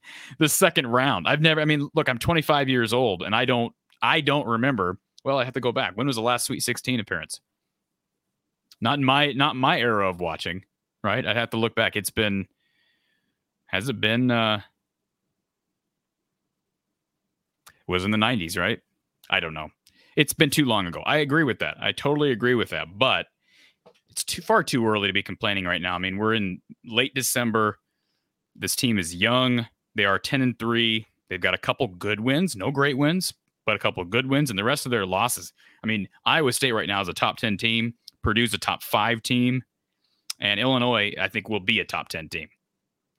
the second round. I've never. I mean, look, I'm 25 years old, and I don't. I don't remember. Well, I have to go back. When was the last Sweet 16 appearance? Not in my not my era of watching. Right. I'd have to look back. It's been. Has it been? uh Was in the 90s, right? I don't know. It's been too long ago. I agree with that. I totally agree with that. But it's too far too early to be complaining right now. I mean, we're in late December. This team is young. They are 10 and 3. They've got a couple good wins, no great wins, but a couple good wins, and the rest of their losses. I mean, Iowa State right now is a top 10 team, Purdue's a top five team, and Illinois, I think, will be a top 10 team.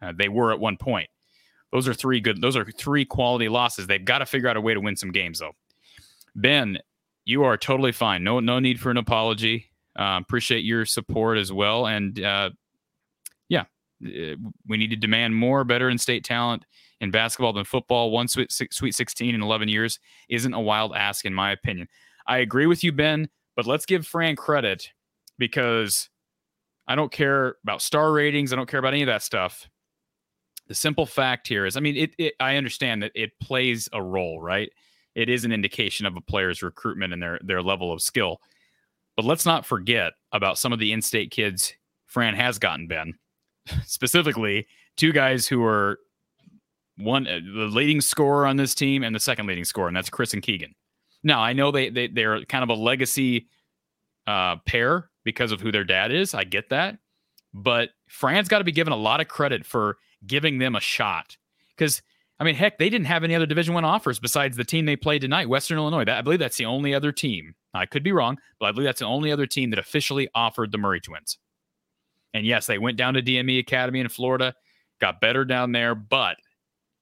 Uh, they were at one point. Those are three good, those are three quality losses. They've got to figure out a way to win some games, though. Ben, you are totally fine. No, no need for an apology. Uh, appreciate your support as well. And uh, yeah, uh, we need to demand more, better in state talent in basketball than football. One sweet, sweet 16 in 11 years isn't a wild ask, in my opinion. I agree with you, Ben, but let's give Fran credit because I don't care about star ratings. I don't care about any of that stuff. The simple fact here is, I mean, it, it I understand that it plays a role, right? It is an indication of a player's recruitment and their their level of skill. But let's not forget about some of the in-state kids Fran has gotten Ben. Specifically, two guys who are one uh, the leading scorer on this team and the second leading scorer, and that's Kris and Keegan. Now I know they, they they're kind of a legacy uh, pair because of who their dad is. I get that, but Fran's got to be given a lot of credit for giving them a shot because I mean, heck, they didn't have any other Division One offers besides the team they played tonight, Western Illinois. That, I believe that's the only other team. I could be wrong, but I believe that's the only other team that officially offered the Murray twins. And yes, they went down to DME Academy in Florida, got better down there, but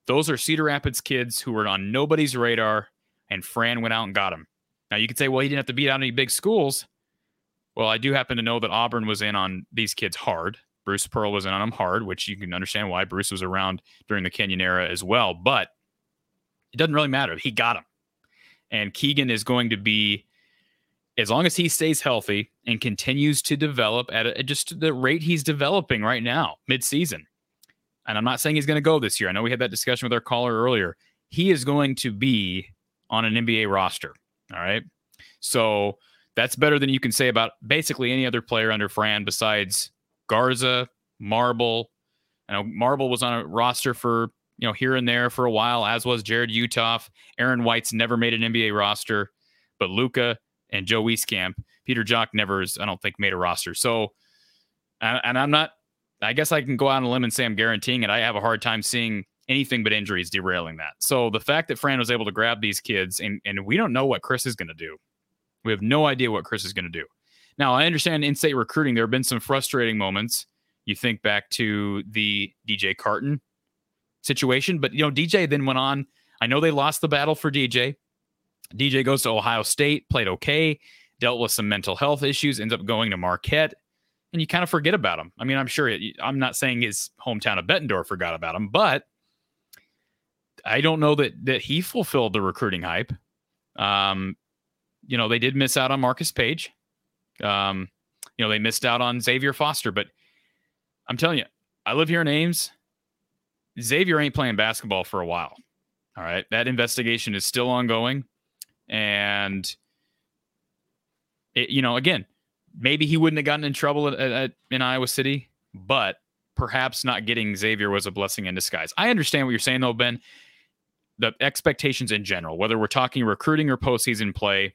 those are Cedar Rapids kids who were on nobody's radar, and Fran went out and got them. Now you could say, well, he didn't have to beat out any big schools. Well, I do happen to know that Auburn was in on these kids hard. Bruce Pearl was in on him hard, which you can understand why Bruce was around during the Kenyon era as well. But it doesn't really matter. He got him. And Keegan is going to be, as long as he stays healthy and continues to develop at, a, at just the rate he's developing right now, midseason. And I'm not saying he's going to go this year. I know we had that discussion with our caller earlier. He is going to be on an NBA roster. All right. So that's better than you can say about basically any other player under Fran besides Garza, Marble. I know Marble was on a roster for you know here and there for a while, as was Jarrod Uthoff. Aaron White's never made an NBA roster, but Luka and Joe Wieskamp, Peter Jok never, is, I don't think, made a roster. So, and I'm not. I guess I can go out on a limb and say I'm guaranteeing it. I have a hard time seeing anything but injuries derailing that. So the fact that Fran was able to grab these kids, and and we don't know what Kris is going to do. We have no idea what Kris is going to do. Now, I understand in state recruiting, there have been some frustrating moments. You think back to the DJ Carton situation, but you know, DJ then went on. I know they lost the battle for DJ. DJ goes to Ohio State, played okay, dealt with some mental health issues, ends up going to Marquette, and you kind of forget about him. I mean, I'm sure I'm not saying his hometown of Bettendorf forgot about him, but I don't know that that he fulfilled the recruiting hype. Um, you know, they did miss out on Marcus Paige. Um, you know, they missed out on Xavier Foster, but I'm telling you, I live here in Ames. Xavier ain't playing basketball for a while. All right. That investigation is still ongoing. And, it, you know, again, maybe he wouldn't have gotten in trouble at, at, in Iowa City, but perhaps not getting Xavier was a blessing in disguise. I understand what you're saying, though, Ben. The expectations in general, whether we're talking recruiting or postseason play,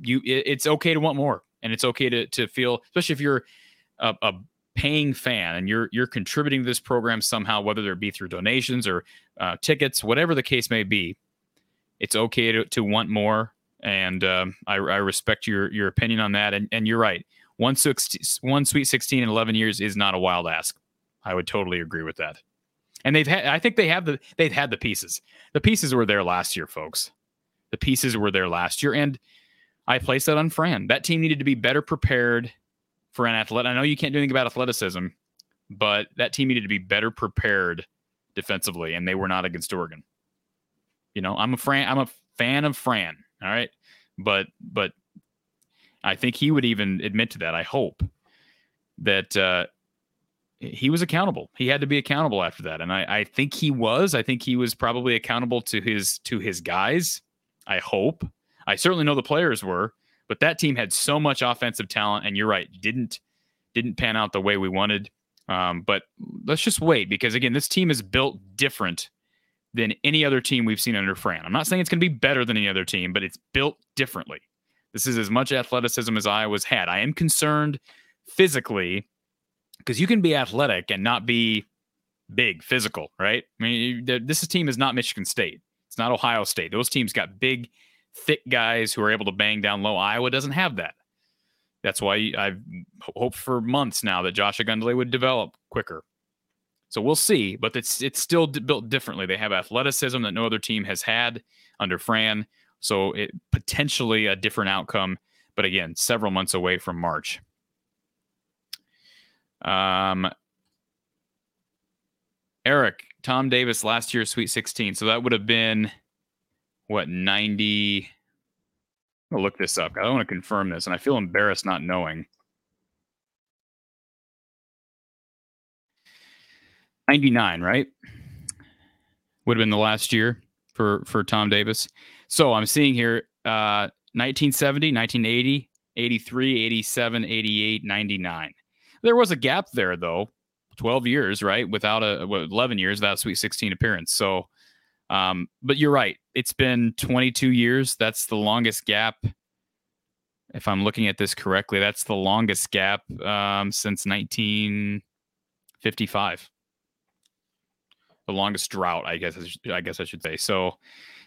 you it, it's okay to want more and it's okay to to feel especially if you're a, a, paying fan and you're you're contributing to this program somehow whether it be through donations or uh, tickets whatever the case may be it's okay to, to want more and um, I, I respect your your opinion on that and, and you're right. One, six, one sweet 16 in 11 years is not a wild ask. I would totally agree with that. And they've had i think they have the they've had the pieces. The pieces were there last year folks. The pieces were there last year and I placed that on Fran. That team needed to be better prepared for an athlete. I know you can't do anything about athleticism, but that team needed to be better prepared defensively, and they were not against Oregon. You know, I'm a Fran. I'm a fan of Fran. All right, but but I think he would even admit to that. I hope that uh, he was accountable. He had to be accountable after that, and I, I think he was. I think he was probably accountable to his to his guys. I hope. I certainly know the players were, but that team had so much offensive talent, and you're right, didn't didn't pan out the way we wanted. Um, but let's just wait because again, this team is built different than any other team we've seen under Fran. I'm not saying it's going to be better than any other team, but it's built differently. This is as much athleticism as Iowa's had. I am concerned physically because you can be athletic and not be big, physical, right? I mean, this team is not Michigan State. It's not Ohio State. Those teams got big, thick guys who are able to bang down low. Iowa doesn't have that. That's why I've hoped for months now that Josh Ogundele would develop quicker. So we'll see, but it's it's still d- built differently. They have athleticism that no other team has had under Fran, so it potentially a different outcome. But again, several months away from March. Um, Eric, Tom Davis last year, Sweet 16. So that would have been what 90. I'll look this up. I don't want to confirm this, and I feel embarrassed not knowing. 99, right? Would have been the last year for for Tom Davis. So I'm seeing here uh 1970, 1980, 83, 87, 88, 99. There was a gap there though, 12 years, right? Without a what, 11 years without Sweet 16 appearance. So um but you're right. It's been 22 years. That's the longest gap if I'm looking at this correctly, that's the longest gap um, since 1955 the longest drought, I guess. I guess I should say. So,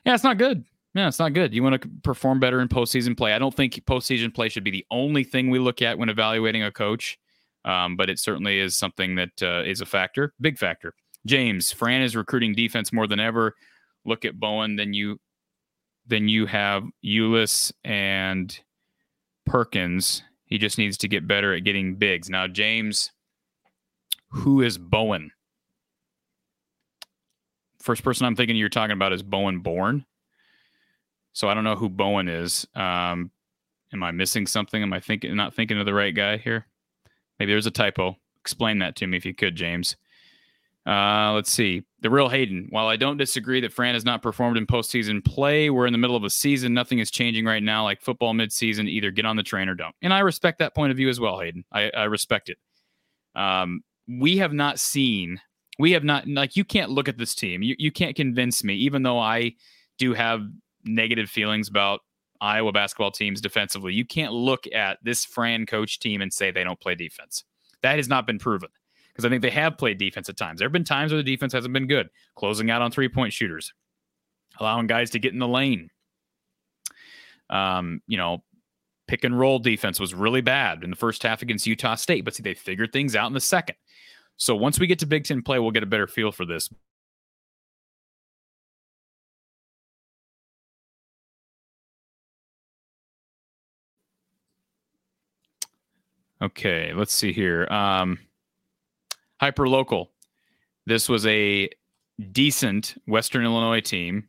yeah, it's not good. Yeah, it's not good. You want to perform better in postseason play. I don't think postseason play should be the only thing we look at when evaluating a coach, um, but it certainly is something that uh, is a factor, big factor. James Fran is recruiting defense more than ever. Look at Bowen. Then you, then you have Ulis and Perkins. He just needs to get better at getting bigs. Now, James, who is Bowen? first person I'm thinking you're talking about is Bowen Born. So I don't know who Bowen is. Um, am I missing something? Am I thinking not thinking of the right guy here? Maybe there's a typo. Explain that to me if you could, James. Uh, let's see. The real Hayden. While I don't disagree that Fran has not performed in postseason play, we're in the middle of a season. Nothing is changing right now. Like football midseason, either get on the train or don't. And I respect that point of view as well, Hayden. I, I respect it. Um, we have not seen we have not like you can't look at this team. You you can't convince me, even though I do have negative feelings about Iowa basketball teams defensively. You can't look at this Fran coach team and say they don't play defense. That has not been proven because I think they have played defense at times. There have been times where the defense hasn't been good, closing out on three point shooters, allowing guys to get in the lane. Um, you know, pick and roll defense was really bad in the first half against Utah State, but see, they figured things out in the second. So once we get to Big Ten play, we'll get a better feel for this. Okay, let's see here. Um, hyper local. This was a decent Western Illinois team.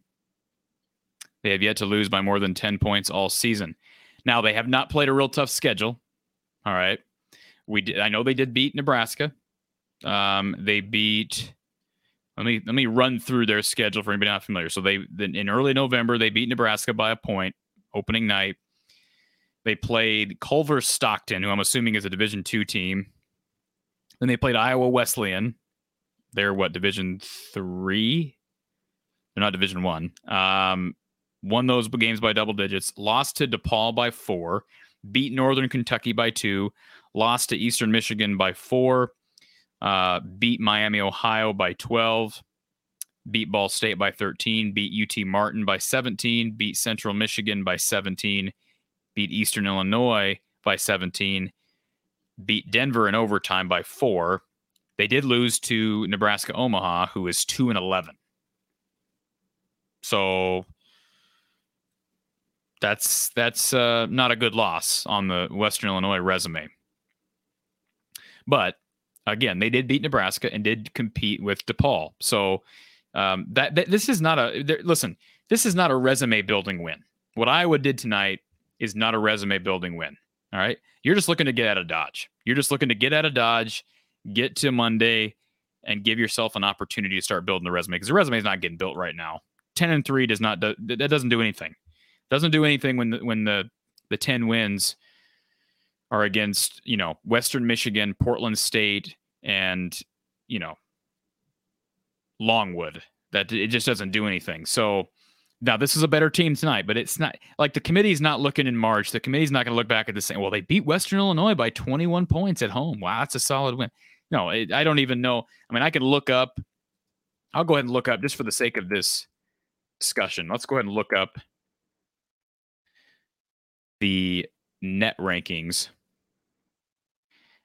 They have yet to lose by more than 10 points all season. Now, they have not played a real tough schedule. All right. We did, I know they did beat Nebraska. Um, they beat. Let me let me run through their schedule for anybody not familiar. So they in early November they beat Nebraska by a point opening night. They played Culver Stockton, who I'm assuming is a Division two team. Then they played Iowa Wesleyan. They're what Division three? They're not Division one. Um, won those games by double digits. Lost to DePaul by four. Beat Northern Kentucky by two. Lost to Eastern Michigan by four uh, beat Miami, Ohio by 12, beat Ball State by 13, beat UT Martin by 17, beat Central Michigan by 17, beat Eastern Illinois by 17, beat Denver in overtime by four. They did lose to Nebraska Omaha, who is 2 and 11. So that's that's uh, not a good loss on the Western Illinois resume. But again, they did beat Nebraska and did compete with DePaul. So um, that, that, this is not a listen. This is not a resume building win. What Iowa did tonight is not a resume building win. All right, you're just looking to get out of Dodge. You're just looking to get out of Dodge get to Monday and give yourself an opportunity to start building the resume because the resume is not getting built right now. 10 and 3 does not do, that doesn't do anything. Doesn't do anything when the, when the the 10 wins are against, you know, Western Michigan, Portland State and, you know, Longwood. That it just doesn't do anything. So now this is a better team tonight, but it's not like the committee's not looking in March. The committee's not going to look back at the same. Well, they beat Western Illinois by 21 points at home. Wow, that's a solid win. No, it, I don't even know. I mean, I can look up. I'll go ahead and look up just for the sake of this discussion. Let's go ahead and look up the net rankings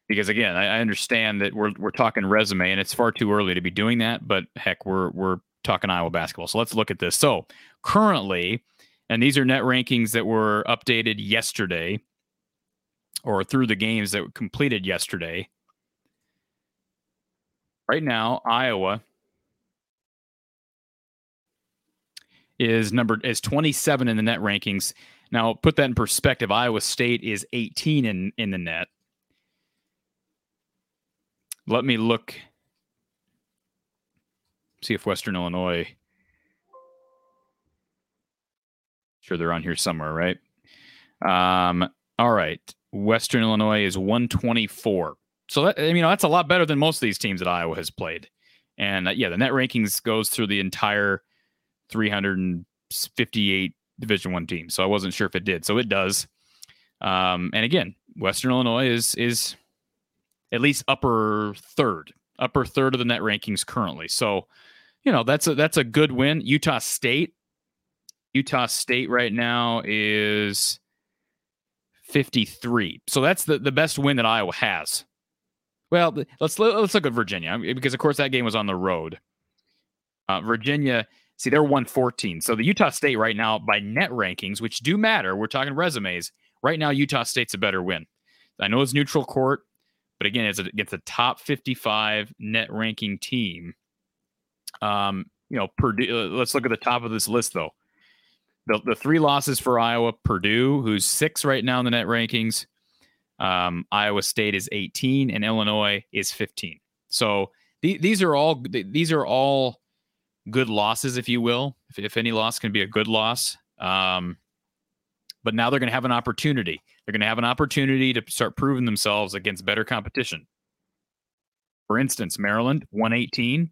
because again, I, I, understand that we're we're talking resume and it's far too early to be doing that. But heck, we're we're talking Iowa basketball, so let's look at this. So currently, and these are net rankings that were updated yesterday, or through the games that were completed yesterday. Right now, Iowa is number is 27 in the net rankings. Now, put that in perspective. Iowa State is 18 in in the net. Let me look see if Western Illinois sure they're on here somewhere, right? Um, all right. Western Illinois is 124. So that, I mean, that's a lot better than most of these teams that Iowa has played. And uh, yeah, the net rankings goes through the entire 358 Division One teams. So I wasn't sure if it did. So it does. Um, and again, Western Illinois is is at least upper third, upper third of the net rankings currently. So, you know, that's a that's a good win. Utah State, Utah State right now is 53. So that's the, the best win that Iowa has. Well, let's let's look at Virginia because of course that game was on the road. Uh, Virginia, see, they're 114. So the Utah State right now by net rankings, which do matter, we're talking resumes. Right now, Utah State's a better win. I know it's neutral court, but again, it's against a top 55 net ranking team. Um, you know, Purdue. Uh, let's look at the top of this list though. The, the three losses for Iowa, Purdue, who's six right now in the net rankings. Um, Iowa State is 18 and Illinois is 15. So th- these are all these are all good losses, if you will. If, if any loss can be a good loss. Um, but now they're going to have an opportunity. They're going to have an opportunity to start proving themselves against better competition. For instance, Maryland 118.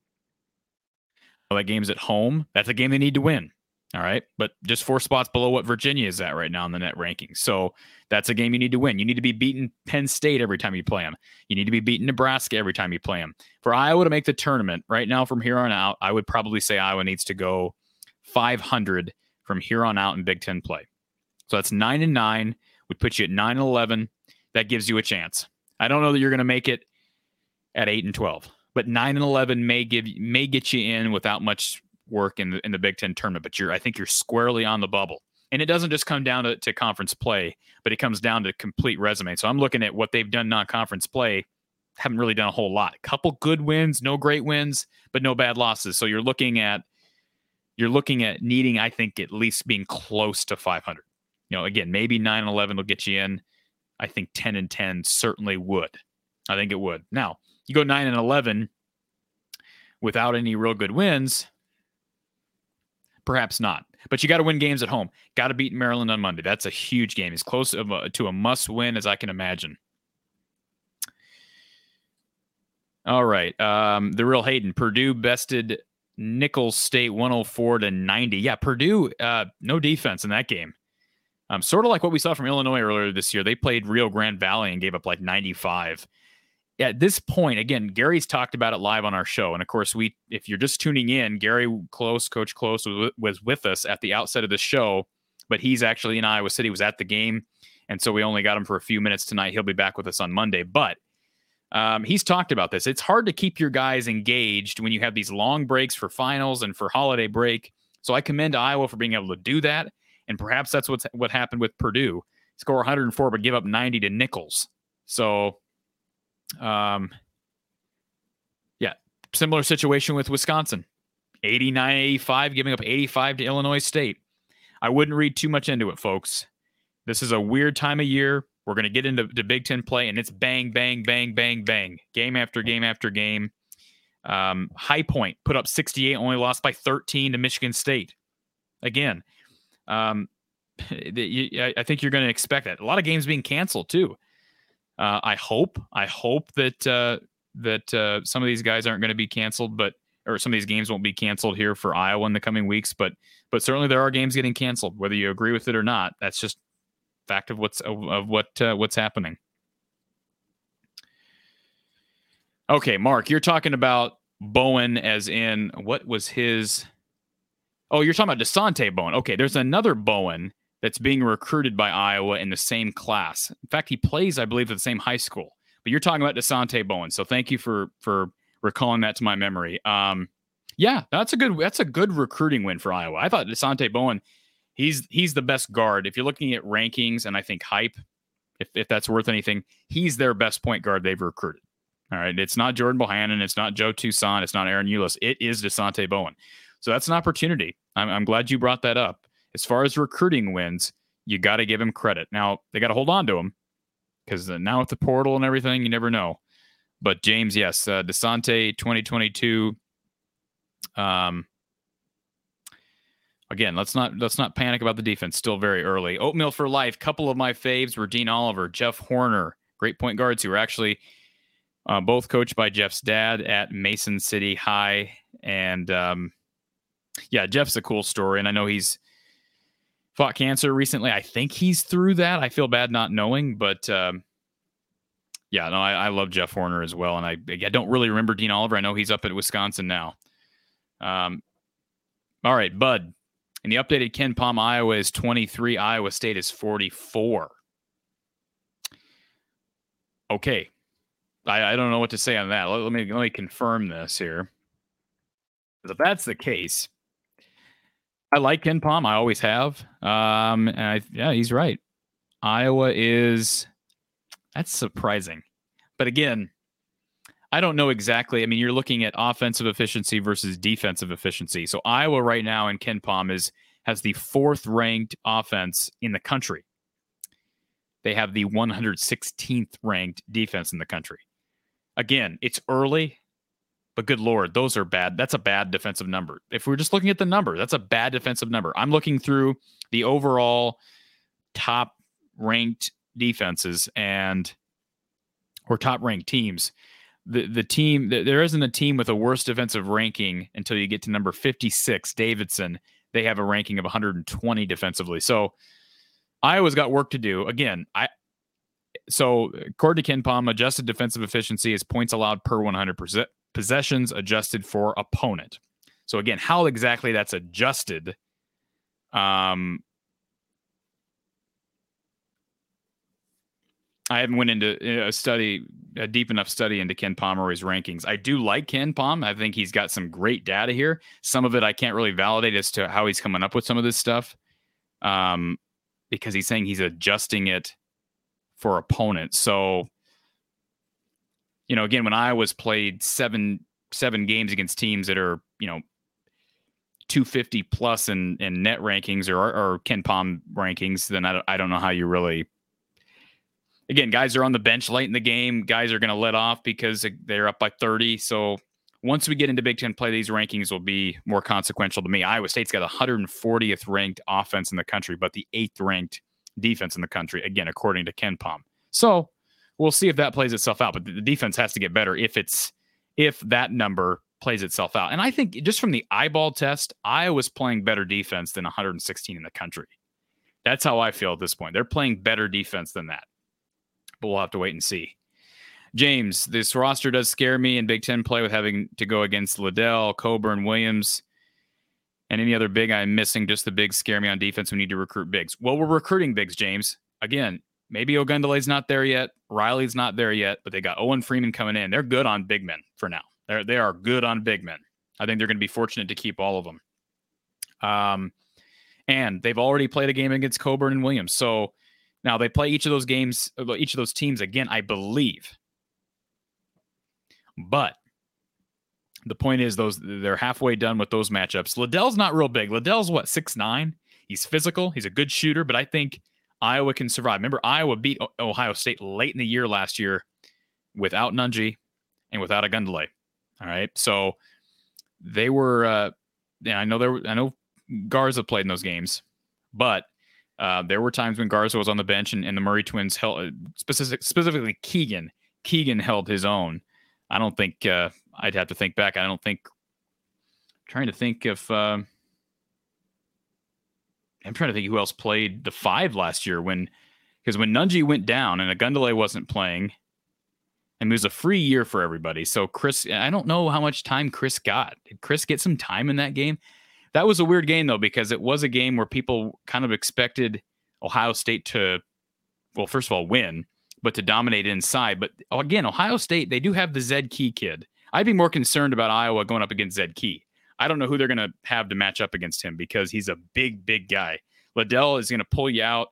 That game's at home. That's a game they need to win. All right. But just four spots below what Virginia is at right now in the net rankings. So that's a game you need to win. You need to be beating Penn State every time you play them. You need to be beating Nebraska every time you play them. For Iowa to make the tournament right now from here on out, I would probably say Iowa needs to go 500 from here on out in Big Ten play. So that's nine and nine We put you at nine and 11. That gives you a chance. I don't know that you're going to make it at eight and 12, but nine and 11 may give, may get you in without much work in the, in the Big Ten tournament, but you're, I think you're squarely on the bubble. And it doesn't just come down to, to conference play, but it comes down to complete resume. So I'm looking at what they've done non conference play, haven't really done a whole lot. A couple good wins, no great wins, but no bad losses. So you're looking at, you're looking at needing, I think, at least being close to 500 you know, again, maybe 9 and 11 will get you in. I think 10 and 10 certainly would. I think it would. Now, you go 9 and 11 without any real good wins, perhaps not. But you got to win games at home. Got to beat Maryland on Monday. That's a huge game. As close a, to a must win as I can imagine. All right. Um, the real Hayden. Purdue bested Nicholls State 104 to 90. Yeah, Purdue, uh, no defense in that game. Um, sort of like what we saw from Illinois earlier this year. They played Rio Grande Valley and gave up like 95. At this point, again, Gary's talked about it live on our show. And of course, we, if you're just tuning in, Gary Close, Coach Close, was, with us at the outset of the show, but he's actually in Iowa City, was at the game. And so we only got him for a few minutes tonight. He'll be back with us on Monday. But um, he's talked about this. It's hard to keep your guys engaged when you have these long breaks for finals and for holiday break. So I commend Iowa for being able to do that. And perhaps that's what's what happened with Purdue. Score 104, but give up 90 to Nicholls. So, um, yeah, similar situation with Wisconsin. 89 85, giving up 85 to Illinois State. I wouldn't read too much into it, folks. This is a weird time of year. We're going to get into the Big Ten play, and it's bang, bang, bang, bang, bang, game after game after game. Um, High Point put up 68, only lost by 13 to Michigan State. Again, um, I think you're going to expect that. A lot of games being canceled too. Uh, I hope, I hope that uh, that uh, some of these guys aren't going to be canceled, but or some of these games won't be canceled here for Iowa in the coming weeks. But but certainly there are games getting canceled, whether you agree with it or not. That's just fact of what's of, of what uh, what's happening. Okay, Mark, you're talking about Bowen as in what was his? Oh, you're talking about Dasonte Bowen. Okay, there's another Bowen that's being recruited by Iowa in the same class. In fact, he plays, I believe, at the same high school. But you're talking about Dasonte Bowen, so thank you for for recalling that to my memory. Um, yeah, that's a good that's a good recruiting win for Iowa. I thought Dasonte Bowen, he's he's the best guard. If you're looking at rankings and I think hype, if if that's worth anything, he's their best point guard they've recruited. All right, it's not Jordan Bohannon, it's not Joe Toussaint, it's not Ahron Ulis, it is Dasonte Bowen. So that's an opportunity. I'm, I'm glad you brought that up. As far as recruiting wins, you got to give him credit. Now they got to hold on to him because now with the portal and everything, you never know. But James, yes, uh, Dasonte 2022. Um, again, let's not let's not panic about the defense. Still very early. Oatmeal for life. Couple of my faves were Dean Oliver, Jeff Horner, great point guards who were actually uh, both coached by Jeff's dad at Mason City High. And um, yeah, Jeff's a cool story, and I know he's fought cancer recently. I think he's through that. I feel bad not knowing, but um, yeah, no, I, I, love Jeff Horner as well, and I I don't really remember Dean Oliver. I know he's up at Wisconsin now. Um, all right, Bud. In the updated KenPom, Iowa is 23. Iowa State is 44. Okay. I, I don't know what to say on that. Let, let me let me confirm this here. If that's the case, I like KenPom. I always have. Um, and I, yeah, he's right. Iowa is that's surprising. But again, I don't know exactly. I mean, you're looking at offensive efficiency versus defensive efficiency. So Iowa right now in KenPom is has the fourth ranked offense in the country. They have the 116th ranked defense in the country. Again, it's early, but good lord, those are bad. That's a bad defensive number. If we're just looking at the number, that's a bad defensive number. I'm looking through the overall top ranked defenses and or top ranked teams. The the team there isn't a team with a worse defensive ranking until you get to number 56, Davidson. They have a ranking of 120 defensively. So Iowa's got work to do. Again, I so according to KenPom, adjusted defensive efficiency is points allowed per 100 possessions adjusted for opponent. So again, how exactly that's adjusted um, I haven't went into a study, a deep enough study into Ken Pomeroy's rankings. I do like KenPom. I think he's got some great data here. Some of it I can't really validate as to how he's coming up with some of this stuff, um, because he's saying he's adjusting it for opponents. So, you know, again, when I was played seven seven games against teams that are you know 250 plus in, in net rankings or, or KenPom rankings, then I, I don't know how you really again, guys are on the bench late in the game. Guys are going to let off because they're up by 30. So once we get into Big Ten play, these rankings will be more consequential to me. Iowa State's got 140th ranked offense in the country, but the eighth ranked defense in the country, again, according to KenPom. So we'll see if that plays itself out. But the defense has to get better if it's if that number plays itself out. And I think just from the eyeball test, Iowa's playing better defense than 116 in the country. That's how I feel at this point. They're playing better defense than that but we'll have to wait and see. James, this roster does scare me in Big Ten play with having to go against Liddell, Cockburn, Williams, and any other big I'm missing. Just the bigs scare me on defense. We need to recruit bigs. Well, we're recruiting bigs, James. Again, maybe Ogundele's not there yet. Riley's not there yet, but they got Owen Freeman coming in. They're good on big men for now. They're, they are good on big men. I think they're going to be fortunate to keep all of them. Um, and they've already played a game against Cockburn and Williams. So now they play each of those games, uh, each of those teams again, I believe. But the point is, those they're halfway done with those matchups. Liddell's not real big. Liddell's what six nine. He's physical. He's a good shooter, but I think Iowa can survive. Remember, Iowa beat Ohio State late in the year last year without Nunge and without Ogundele. All right, so they were. Uh, I know there. were, I know Garza played in those games, but uh, there were times when Garza was on the bench and, and the Murray twins held uh, specific, specifically Keegan. Keegan held his own. I don't think uh, I'd have to think back. I don't think. trying to think if uh, I'm trying to think who else played the five last year when because when Nunge went down and Ogundele wasn't playing, and it was a free year for everybody. So Kris, I don't know how much time Kris got. Did Kris get some time in that game? That was a weird game though because it was a game where people kind of expected Ohio State to, well, first of all, win, but to dominate inside. But again, Ohio State they do have the Zed Key kid. I'd be more concerned about Iowa going up against Zed Key. I don't know who they're going to have to match up against him because he's a big, big guy. Liddell is going to pull you out,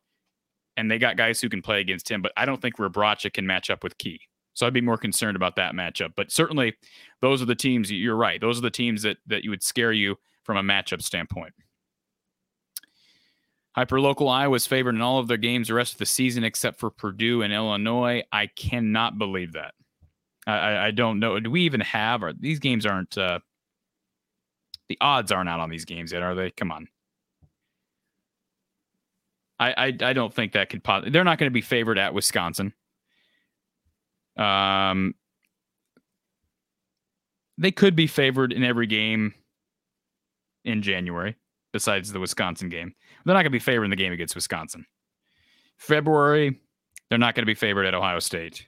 and they got guys who can play against him, but I don't think Rebraca can match up with Key. So I'd be more concerned about that matchup. But certainly, those are the teams. You're right; those are the teams that that you would scare you from a matchup standpoint. Hyperlocal Iowa's favored in all of their games the rest of the season except for Purdue and Illinois. I cannot believe that. I, I don't know. Do we even have? Or these games aren't. Uh, the odds aren't out on these games yet, are they? Come on. I I, I don't think that could. Pos- they're not going to be favored at Wisconsin. Um, they could be favored in every game in January, besides the Wisconsin game. They're not going to be favored in the game against Wisconsin. February, they're not going to be favored at Ohio State.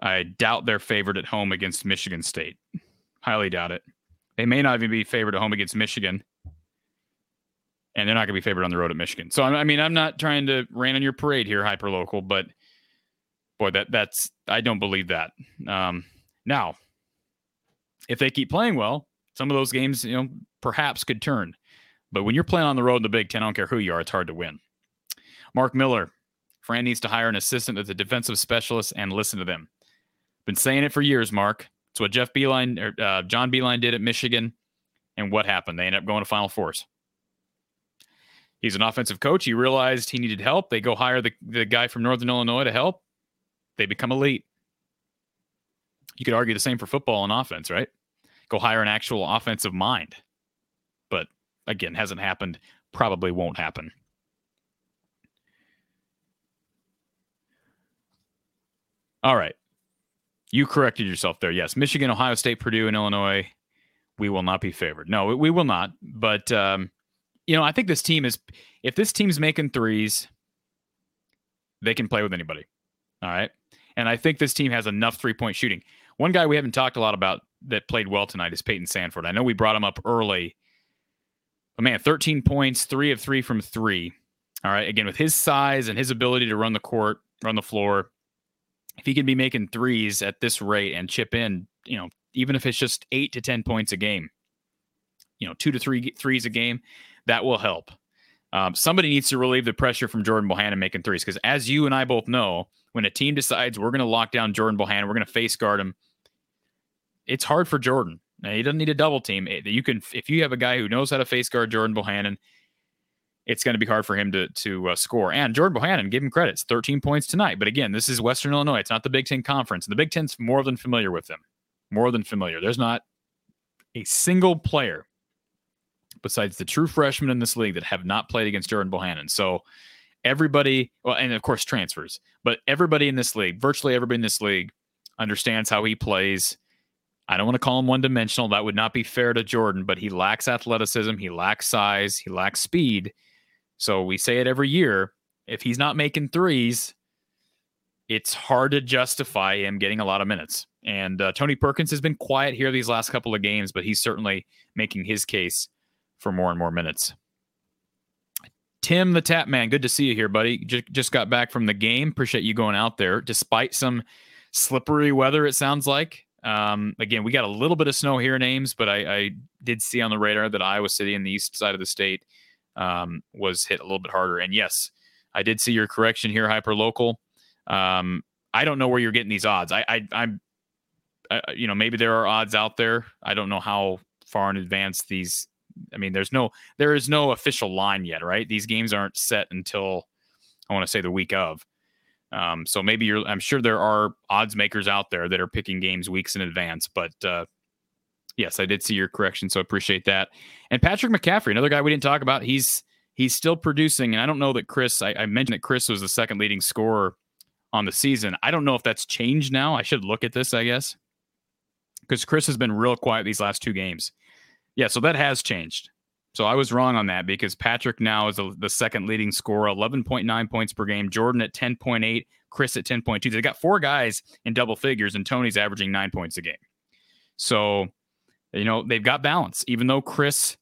I doubt they're favored at home against Michigan State. Highly doubt it. They may not even be favored at home against Michigan. And they're not going to be favored on the road at Michigan. So, I mean, I'm not trying to rain on your parade here, hyper local, but boy, that that's, I don't believe that. Um, now, if they keep playing well, some of those games, you know, perhaps could turn. But when you're playing on the road in the Big Ten, I don't care who you are, it's hard to win. Mark Miller, Fran needs to hire an assistant as a defensive specialist and listen to them. Been saying it for years, Mark. It's what Jeff Beilein or uh, John Beilein did at Michigan. And what happened? They ended up going to Final Fours. He's an offensive coach. He realized he needed help. They go hire the, the guy from Northern Illinois to help. They become elite. You could argue the same for football and offense, right? Go hire an actual offensive mind. But again, hasn't happened. Probably won't happen. All right. You corrected yourself there. Yes, Michigan, Ohio State, Purdue, and Illinois. We will not be favored. No, we will not. But um, you know, I think this team is. If this team's making threes, they can play with anybody. All right, and I think this team has enough three point shooting. One guy we haven't talked a lot about that played well tonight is Payton Sandfort. I know we brought him up early, but man, 13 points, three of three from three. All right, again with his size and his ability to run the court, run the floor, if he can be making threes at this rate and chip in, you know, even if it's just eight to 10 points a game, you know, two to three threes a game, that will help. Um, somebody needs to relieve the pressure from Jordan Bohannon making threes because, as you and I both know, when a team decides we're going to lock down Jordan Bohannon, we're going to face guard him, it's hard for Jordan. Now, he doesn't need a double team. You can, if you have a guy who knows how to face guard Jordan Bohannon, it's going to be hard for him to to uh, score. And Jordan Bohannon, give him credits, 13 points tonight. But again, this is Western Illinois. It's not the Big Ten Conference. And the Big Ten's more than familiar with them. More than familiar. There's not a single player besides the true freshmen in this league that have not played against Jordan Bohannon. So everybody, well, and of course transfers, but everybody in this league, virtually everybody in this league, understands how he plays. I don't want to call him one dimensional. That would not be fair to Jordan, but he lacks athleticism. He lacks size. He lacks speed. So we say it every year. If he's not making threes, it's hard to justify him getting a lot of minutes. And uh, Tony Perkins has been quiet here these last couple of games, but he's certainly making his case for more and more minutes. Tim the Tap Man, good to see you here, buddy. Just, just got back from the game. Appreciate you going out there despite some slippery weather, it sounds like. Um, again, we got a little bit of snow here in Ames, but I, I, did see on the radar that Iowa City in the east side of the state um, was hit a little bit harder. And yes, I did see your correction here, hyper local. Um, I don't know where you're getting these odds. I, I, I'm, I, you know, maybe there are odds out there. I don't know how far in advance these I mean, there's no there is no official line yet, right? These games aren't set until I want to say the week of. Um, so maybe you're. I'm sure there are odds makers out there that are picking games weeks in advance, but uh, yes, I did see your correction, so I appreciate that. And Patrick McCaffery, another guy we didn't talk about. He's he's still producing, and I don't know that Kris. I, I mentioned that Kris was the second leading scorer on the season. I don't know if that's changed now. I should look at this, I guess, because Kris has been real quiet these last two games. Yeah, so that has changed. So I was wrong on that because Patrick now is the, the second leading scorer, 11.9 points per game. Jordan at 10.8, Kris at 10.2. They got four guys in double figures, and Tony's averaging nine points a game. So, you know, they've got balance. Even though Kris,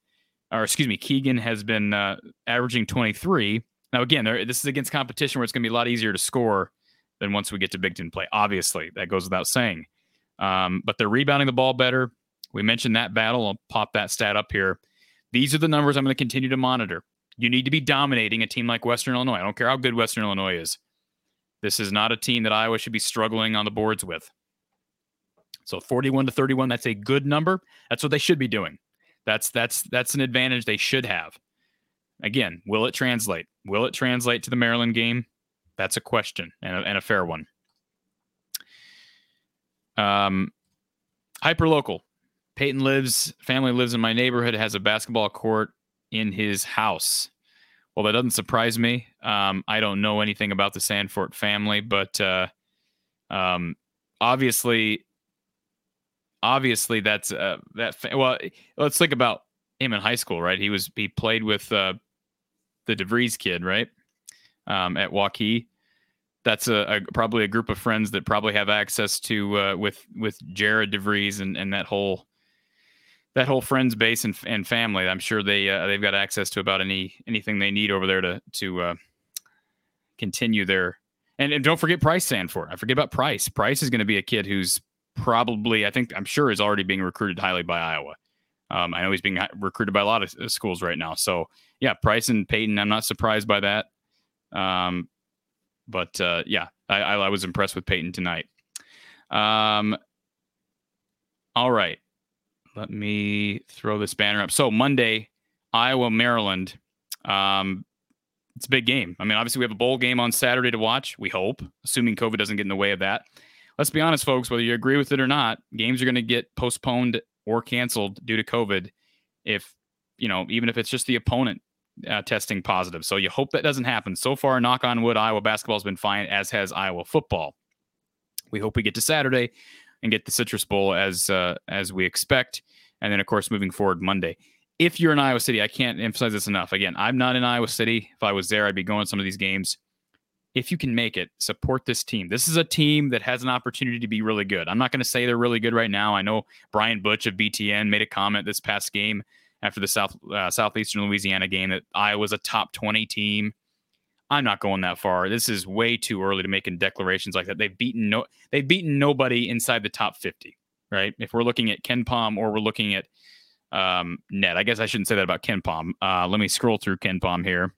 or excuse me, Keegan has been uh, averaging 23. Now, again, this is against competition where it's going to be a lot easier to score than once we get to Big Ten play. Obviously, that goes without saying. Um, but they're rebounding the ball better. We mentioned that battle. I'll pop that stat up here. These are the numbers I'm going to continue to monitor. You need to be dominating a team like Western Illinois. I don't care how good Western Illinois is. This is not a team that Iowa should be struggling on the boards with. So 41 to 31, that's a good number. That's what they should be doing. That's that's that's an advantage they should have. Again, will it translate? Will it translate to the Maryland game? That's a question and a, and a fair one. Um, hyper local. Payton lives, family lives in my neighborhood, has a basketball court in his house. Well, that doesn't surprise me. Um, I don't know anything about the Sandfort family, but uh, um, obviously, obviously that's uh, that. Well, let's think about him in high school, right? He was he played with uh, the DeVries kid, right? Um, at Waukee. That's a, a, probably a group of friends that probably have access to uh, with with Jared DeVries and and that whole that whole friends base and, and family. I'm sure they uh, they've got access to about any anything they need over there to to uh, continue their and, and don't forget Pryce Sandfort. I forget about Pryce. Pryce is going to be a kid who's probably I think I'm sure is already being recruited highly by Iowa. Um, I know he's being recruited by a lot of uh, schools right now. So yeah, Pryce and Payton. I'm not surprised by that. Um, but uh, yeah, I, I was impressed with Payton tonight. Um, all right. Let me throw this banner up. So Monday, Iowa, Maryland. Um, it's a big game. I mean, obviously we have a bowl game on Saturday to watch. We hope, assuming COVID doesn't get in the way of that. Let's be honest, folks. Whether you agree with it or not, games are going to get postponed or canceled due to COVID. If you know, even if it's just the opponent uh, testing positive. So you hope that doesn't happen. So far, knock on wood, Iowa basketball has been fine, as has Iowa football. We hope we get to Saturday and get the Citrus Bowl as uh, as we expect, and then of course moving forward Monday. If you're in Iowa City, I can't emphasize this enough. Again, I'm not in Iowa City. If I was there, I'd be going to some of these games. If you can make it, support this team. This is a team that has an opportunity to be really good. I'm not going to say they're really good right now. I know Brian Butch of BTN made a comment this past game after the South uh, Southeastern Louisiana game that Iowa's a top 20 team. I'm not going that far. This is way too early to making declarations like that. They've beaten no they've beaten nobody inside the top 50, right? If we're looking at KenPom or we're looking at um, net, I guess I shouldn't say that about KenPom. Uh, let me scroll through KenPom here.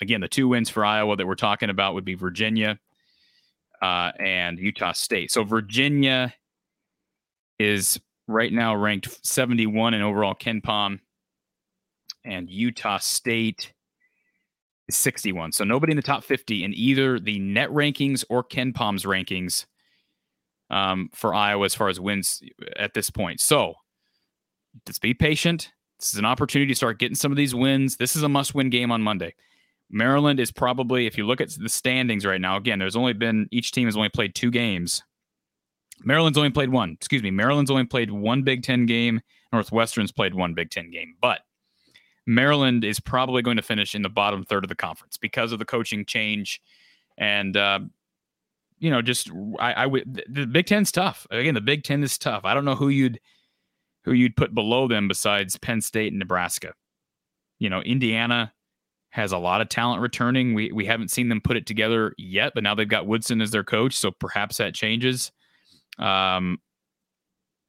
Again, the two wins for Iowa that we're talking about would be Virginia uh, and Utah State. So Virginia is right now ranked 71 in overall KenPom, and Utah State is 61. So nobody in the top 50 in either the net rankings or KenPom's rankings um, for Iowa as far as wins at this point. So let's be patient. This is an opportunity to start getting some of these wins. This is a must win game on Monday. Maryland is probably, if you look at the standings right now, again, there's only been, each team has only played two games. Maryland's only played one. Excuse me. Maryland's only played one Big Ten game. Northwestern's played one Big Ten game. But Maryland is probably going to finish in the bottom third of the conference because of the coaching change. And, uh, you know, just I, I would the Big Ten's tough. Again, the Big Ten is tough. I don't know who you'd who you'd put below them besides Penn State and Nebraska. You know, Indiana has a lot of talent returning. We we haven't seen them put it together yet, but now they've got Woodson as their coach, so perhaps that changes. Um,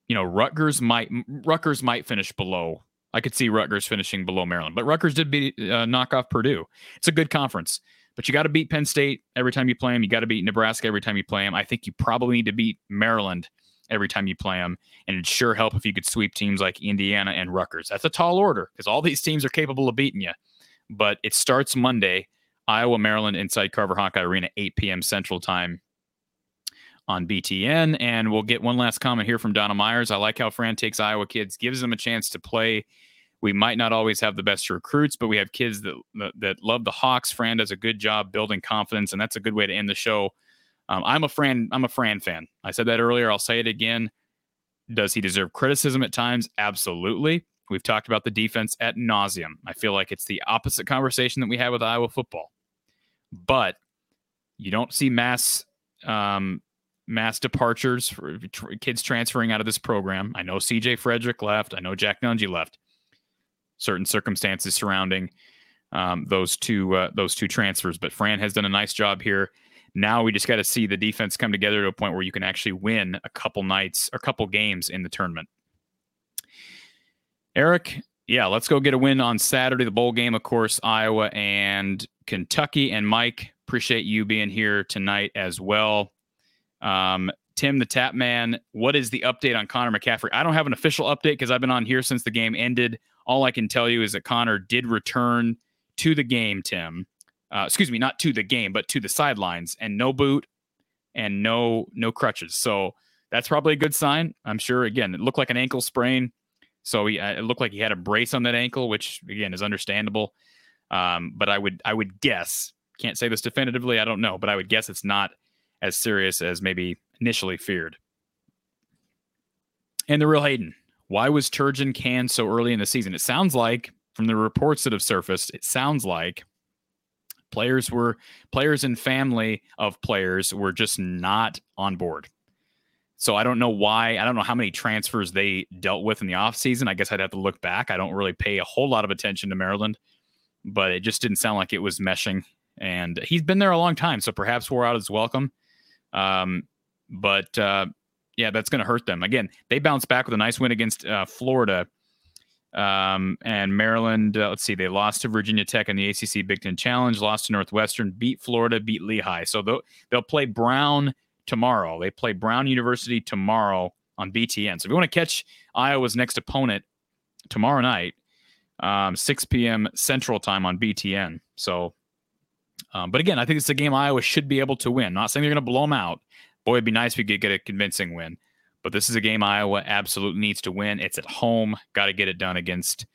you know, Rutgers might Rutgers might finish below. I could see Rutgers finishing below Maryland, but Rutgers did beat uh, knock off Purdue. It's a good conference, but you got to beat Penn State every time you play them. You got to beat Nebraska every time you play them. I think you probably need to beat Maryland every time you play them. And it'd sure help if you could sweep teams like Indiana and Rutgers. That's a tall order because all these teams are capable of beating you. But it starts Monday, Iowa, Maryland, inside Carver Hawkeye Arena, 8 p.m. Central Time on BTN. And we'll get one last comment here from Donna Myers. I like how Fran takes Iowa kids, gives them a chance to play. We might not always have the best recruits, but we have kids that that love the Hawks. Fran does a good job building confidence, and that's a good way to end the show. Um, I'm a Fran. I'm a Fran fan. I said that earlier. I'll say it again. Does he deserve criticism at times? Absolutely. We've talked about the defense at nauseum. I feel like it's the opposite conversation that we had with Iowa football. But you don't see mass um, mass departures for kids transferring out of this program. I know CJ Frederick left. I know Jack Nunge left. Certain circumstances surrounding um, those two uh, those two transfers, but Fran has done a nice job here. Now we just got to see the defense come together to a point where you can actually win a couple nights or a couple games in the tournament. Eric, yeah, let's go get a win on Saturday. The bowl game, of course, Iowa and Kentucky. And Mike, appreciate you being here tonight as well. Um, Tim, the Tap Man, what is the update on Connor McCaffery? I don't have an official update because I've been on here since the game ended. All I can tell you is that Connor did return to the game, Tim. Uh, excuse me, not to the game, but to the sidelines, and no boot and no no crutches. So that's probably a good sign. I'm sure. Again, it looked like an ankle sprain, so he, uh, it looked like he had a brace on that ankle, which again is understandable. Um, but I would I would guess, can't say this definitively. I don't know, but I would guess it's not as serious as maybe initially feared. And the real Hayden, why was Turgeon canned so early in the season? It sounds like, from the reports that have surfaced, it sounds like players were players and family of players were just not on board. So I don't know why. I don't know how many transfers they dealt with in the offseason. I guess I'd have to look back. I don't really pay a whole lot of attention to Maryland, but it just didn't sound like it was meshing. And he's been there a long time, so perhaps wore out his welcome. Um, but uh, yeah, that's going to hurt them. Again, they bounced back with a nice win against uh, Florida. Um, and Maryland, uh, let's see, they lost to Virginia Tech in the ACC Big Ten Challenge, lost to Northwestern, beat Florida, beat Lehigh. So they'll, they'll play Brown tomorrow. They play Brown University tomorrow on BTN. So if you want to catch Iowa's next opponent tomorrow night, um, 6 p.m. Central Time on BTN. So, um, but again, I think it's a game Iowa should be able to win. Not saying they're going to blow them out, Boy, it'd be nice if we could get a convincing win. But this is a game Iowa absolutely needs to win. It's at home. Got to get it done against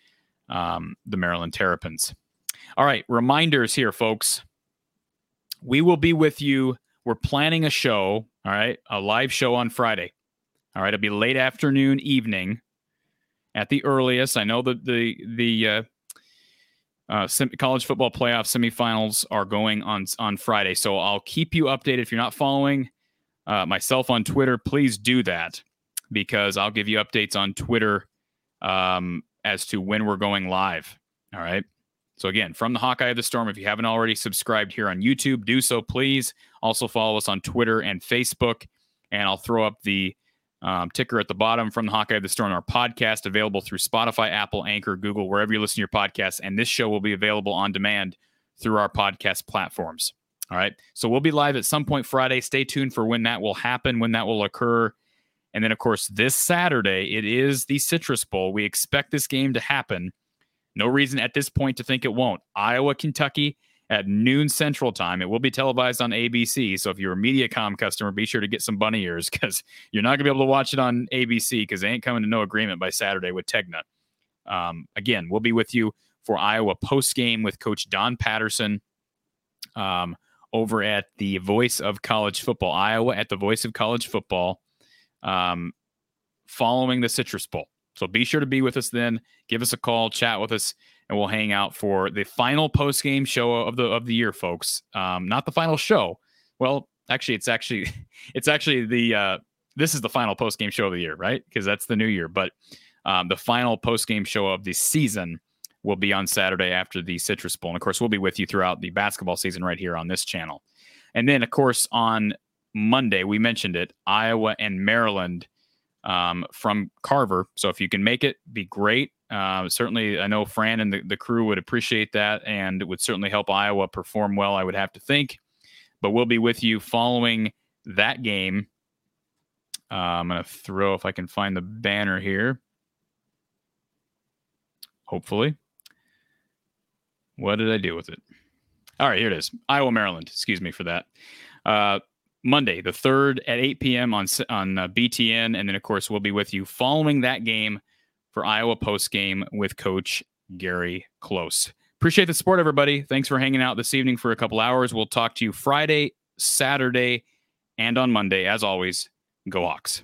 um, the Maryland Terrapins. All right, reminders here, folks. We will be with you. We're planning a show, all right, a live show on Friday. All right, it'll be late afternoon, evening at the earliest. I know that the the uh, uh, college football playoff semifinals are going on on Friday, so I'll keep you updated. If you're not following uh, myself on Twitter, please do that because I'll give you updates on Twitter um, as to when we're going live. All right. So, again, from the Hawkeye of the Storm, if you haven't already subscribed here on YouTube, do so, please. Also, follow us on Twitter and Facebook. And I'll throw up the um, ticker at the bottom from the Hawkeye of the Storm, our podcast available through Spotify, Apple, Anchor, Google, wherever you listen to your podcasts. And this show will be available on demand through our podcast platforms. All right. So we'll be live at some point Friday. Stay tuned for when that will happen, when that will occur. And then, of course, this Saturday, it is the Citrus Bowl. We expect this game to happen. No reason at this point to think it won't. Iowa, Kentucky at noon Central Time. It will be televised on ABC. So if you're a Mediacom customer, be sure to get some bunny ears because you're not going to be able to watch it on ABC because they ain't coming to no agreement by Saturday with Tegna. Um, again, we'll be with you for Iowa post game with Coach Don Patterson. Um, over at the Voice of College Football, Iowa at the Voice of College Football, um, following the Citrus Bowl. So be sure to be with us then. Give us a call, chat with us, and we'll hang out for the final post game show of the of the year, folks. Um, not the final show. Well, actually, it's actually it's actually the uh, this is the final post game show of the year, right? Because that's the new year. But um, the final post game show of the season will be on Saturday after the Citrus Bowl. And of course, we'll be with you throughout the basketball season right here on this channel. And then, of course, on Monday, we mentioned it Iowa and Maryland um, from Carver. So if you can make it, be great. Uh, certainly, I know Fran and the, the crew would appreciate that and it would certainly help Iowa perform well, I would have to think. But we'll be with you following that game Uh, I'm going to throw if I can find the banner here. Hopefully. What did I do with it? All right, here it is. Iowa, Maryland. Excuse me for that. Uh, Monday, the third at 8 p.m. on on uh, BTN, and then of course we'll be with you following that game for Iowa post game with Coach Gary Close. Appreciate the support, everybody. Thanks for hanging out this evening for a couple hours. We'll talk to you Friday, Saturday, and on Monday. As always, go Hawks.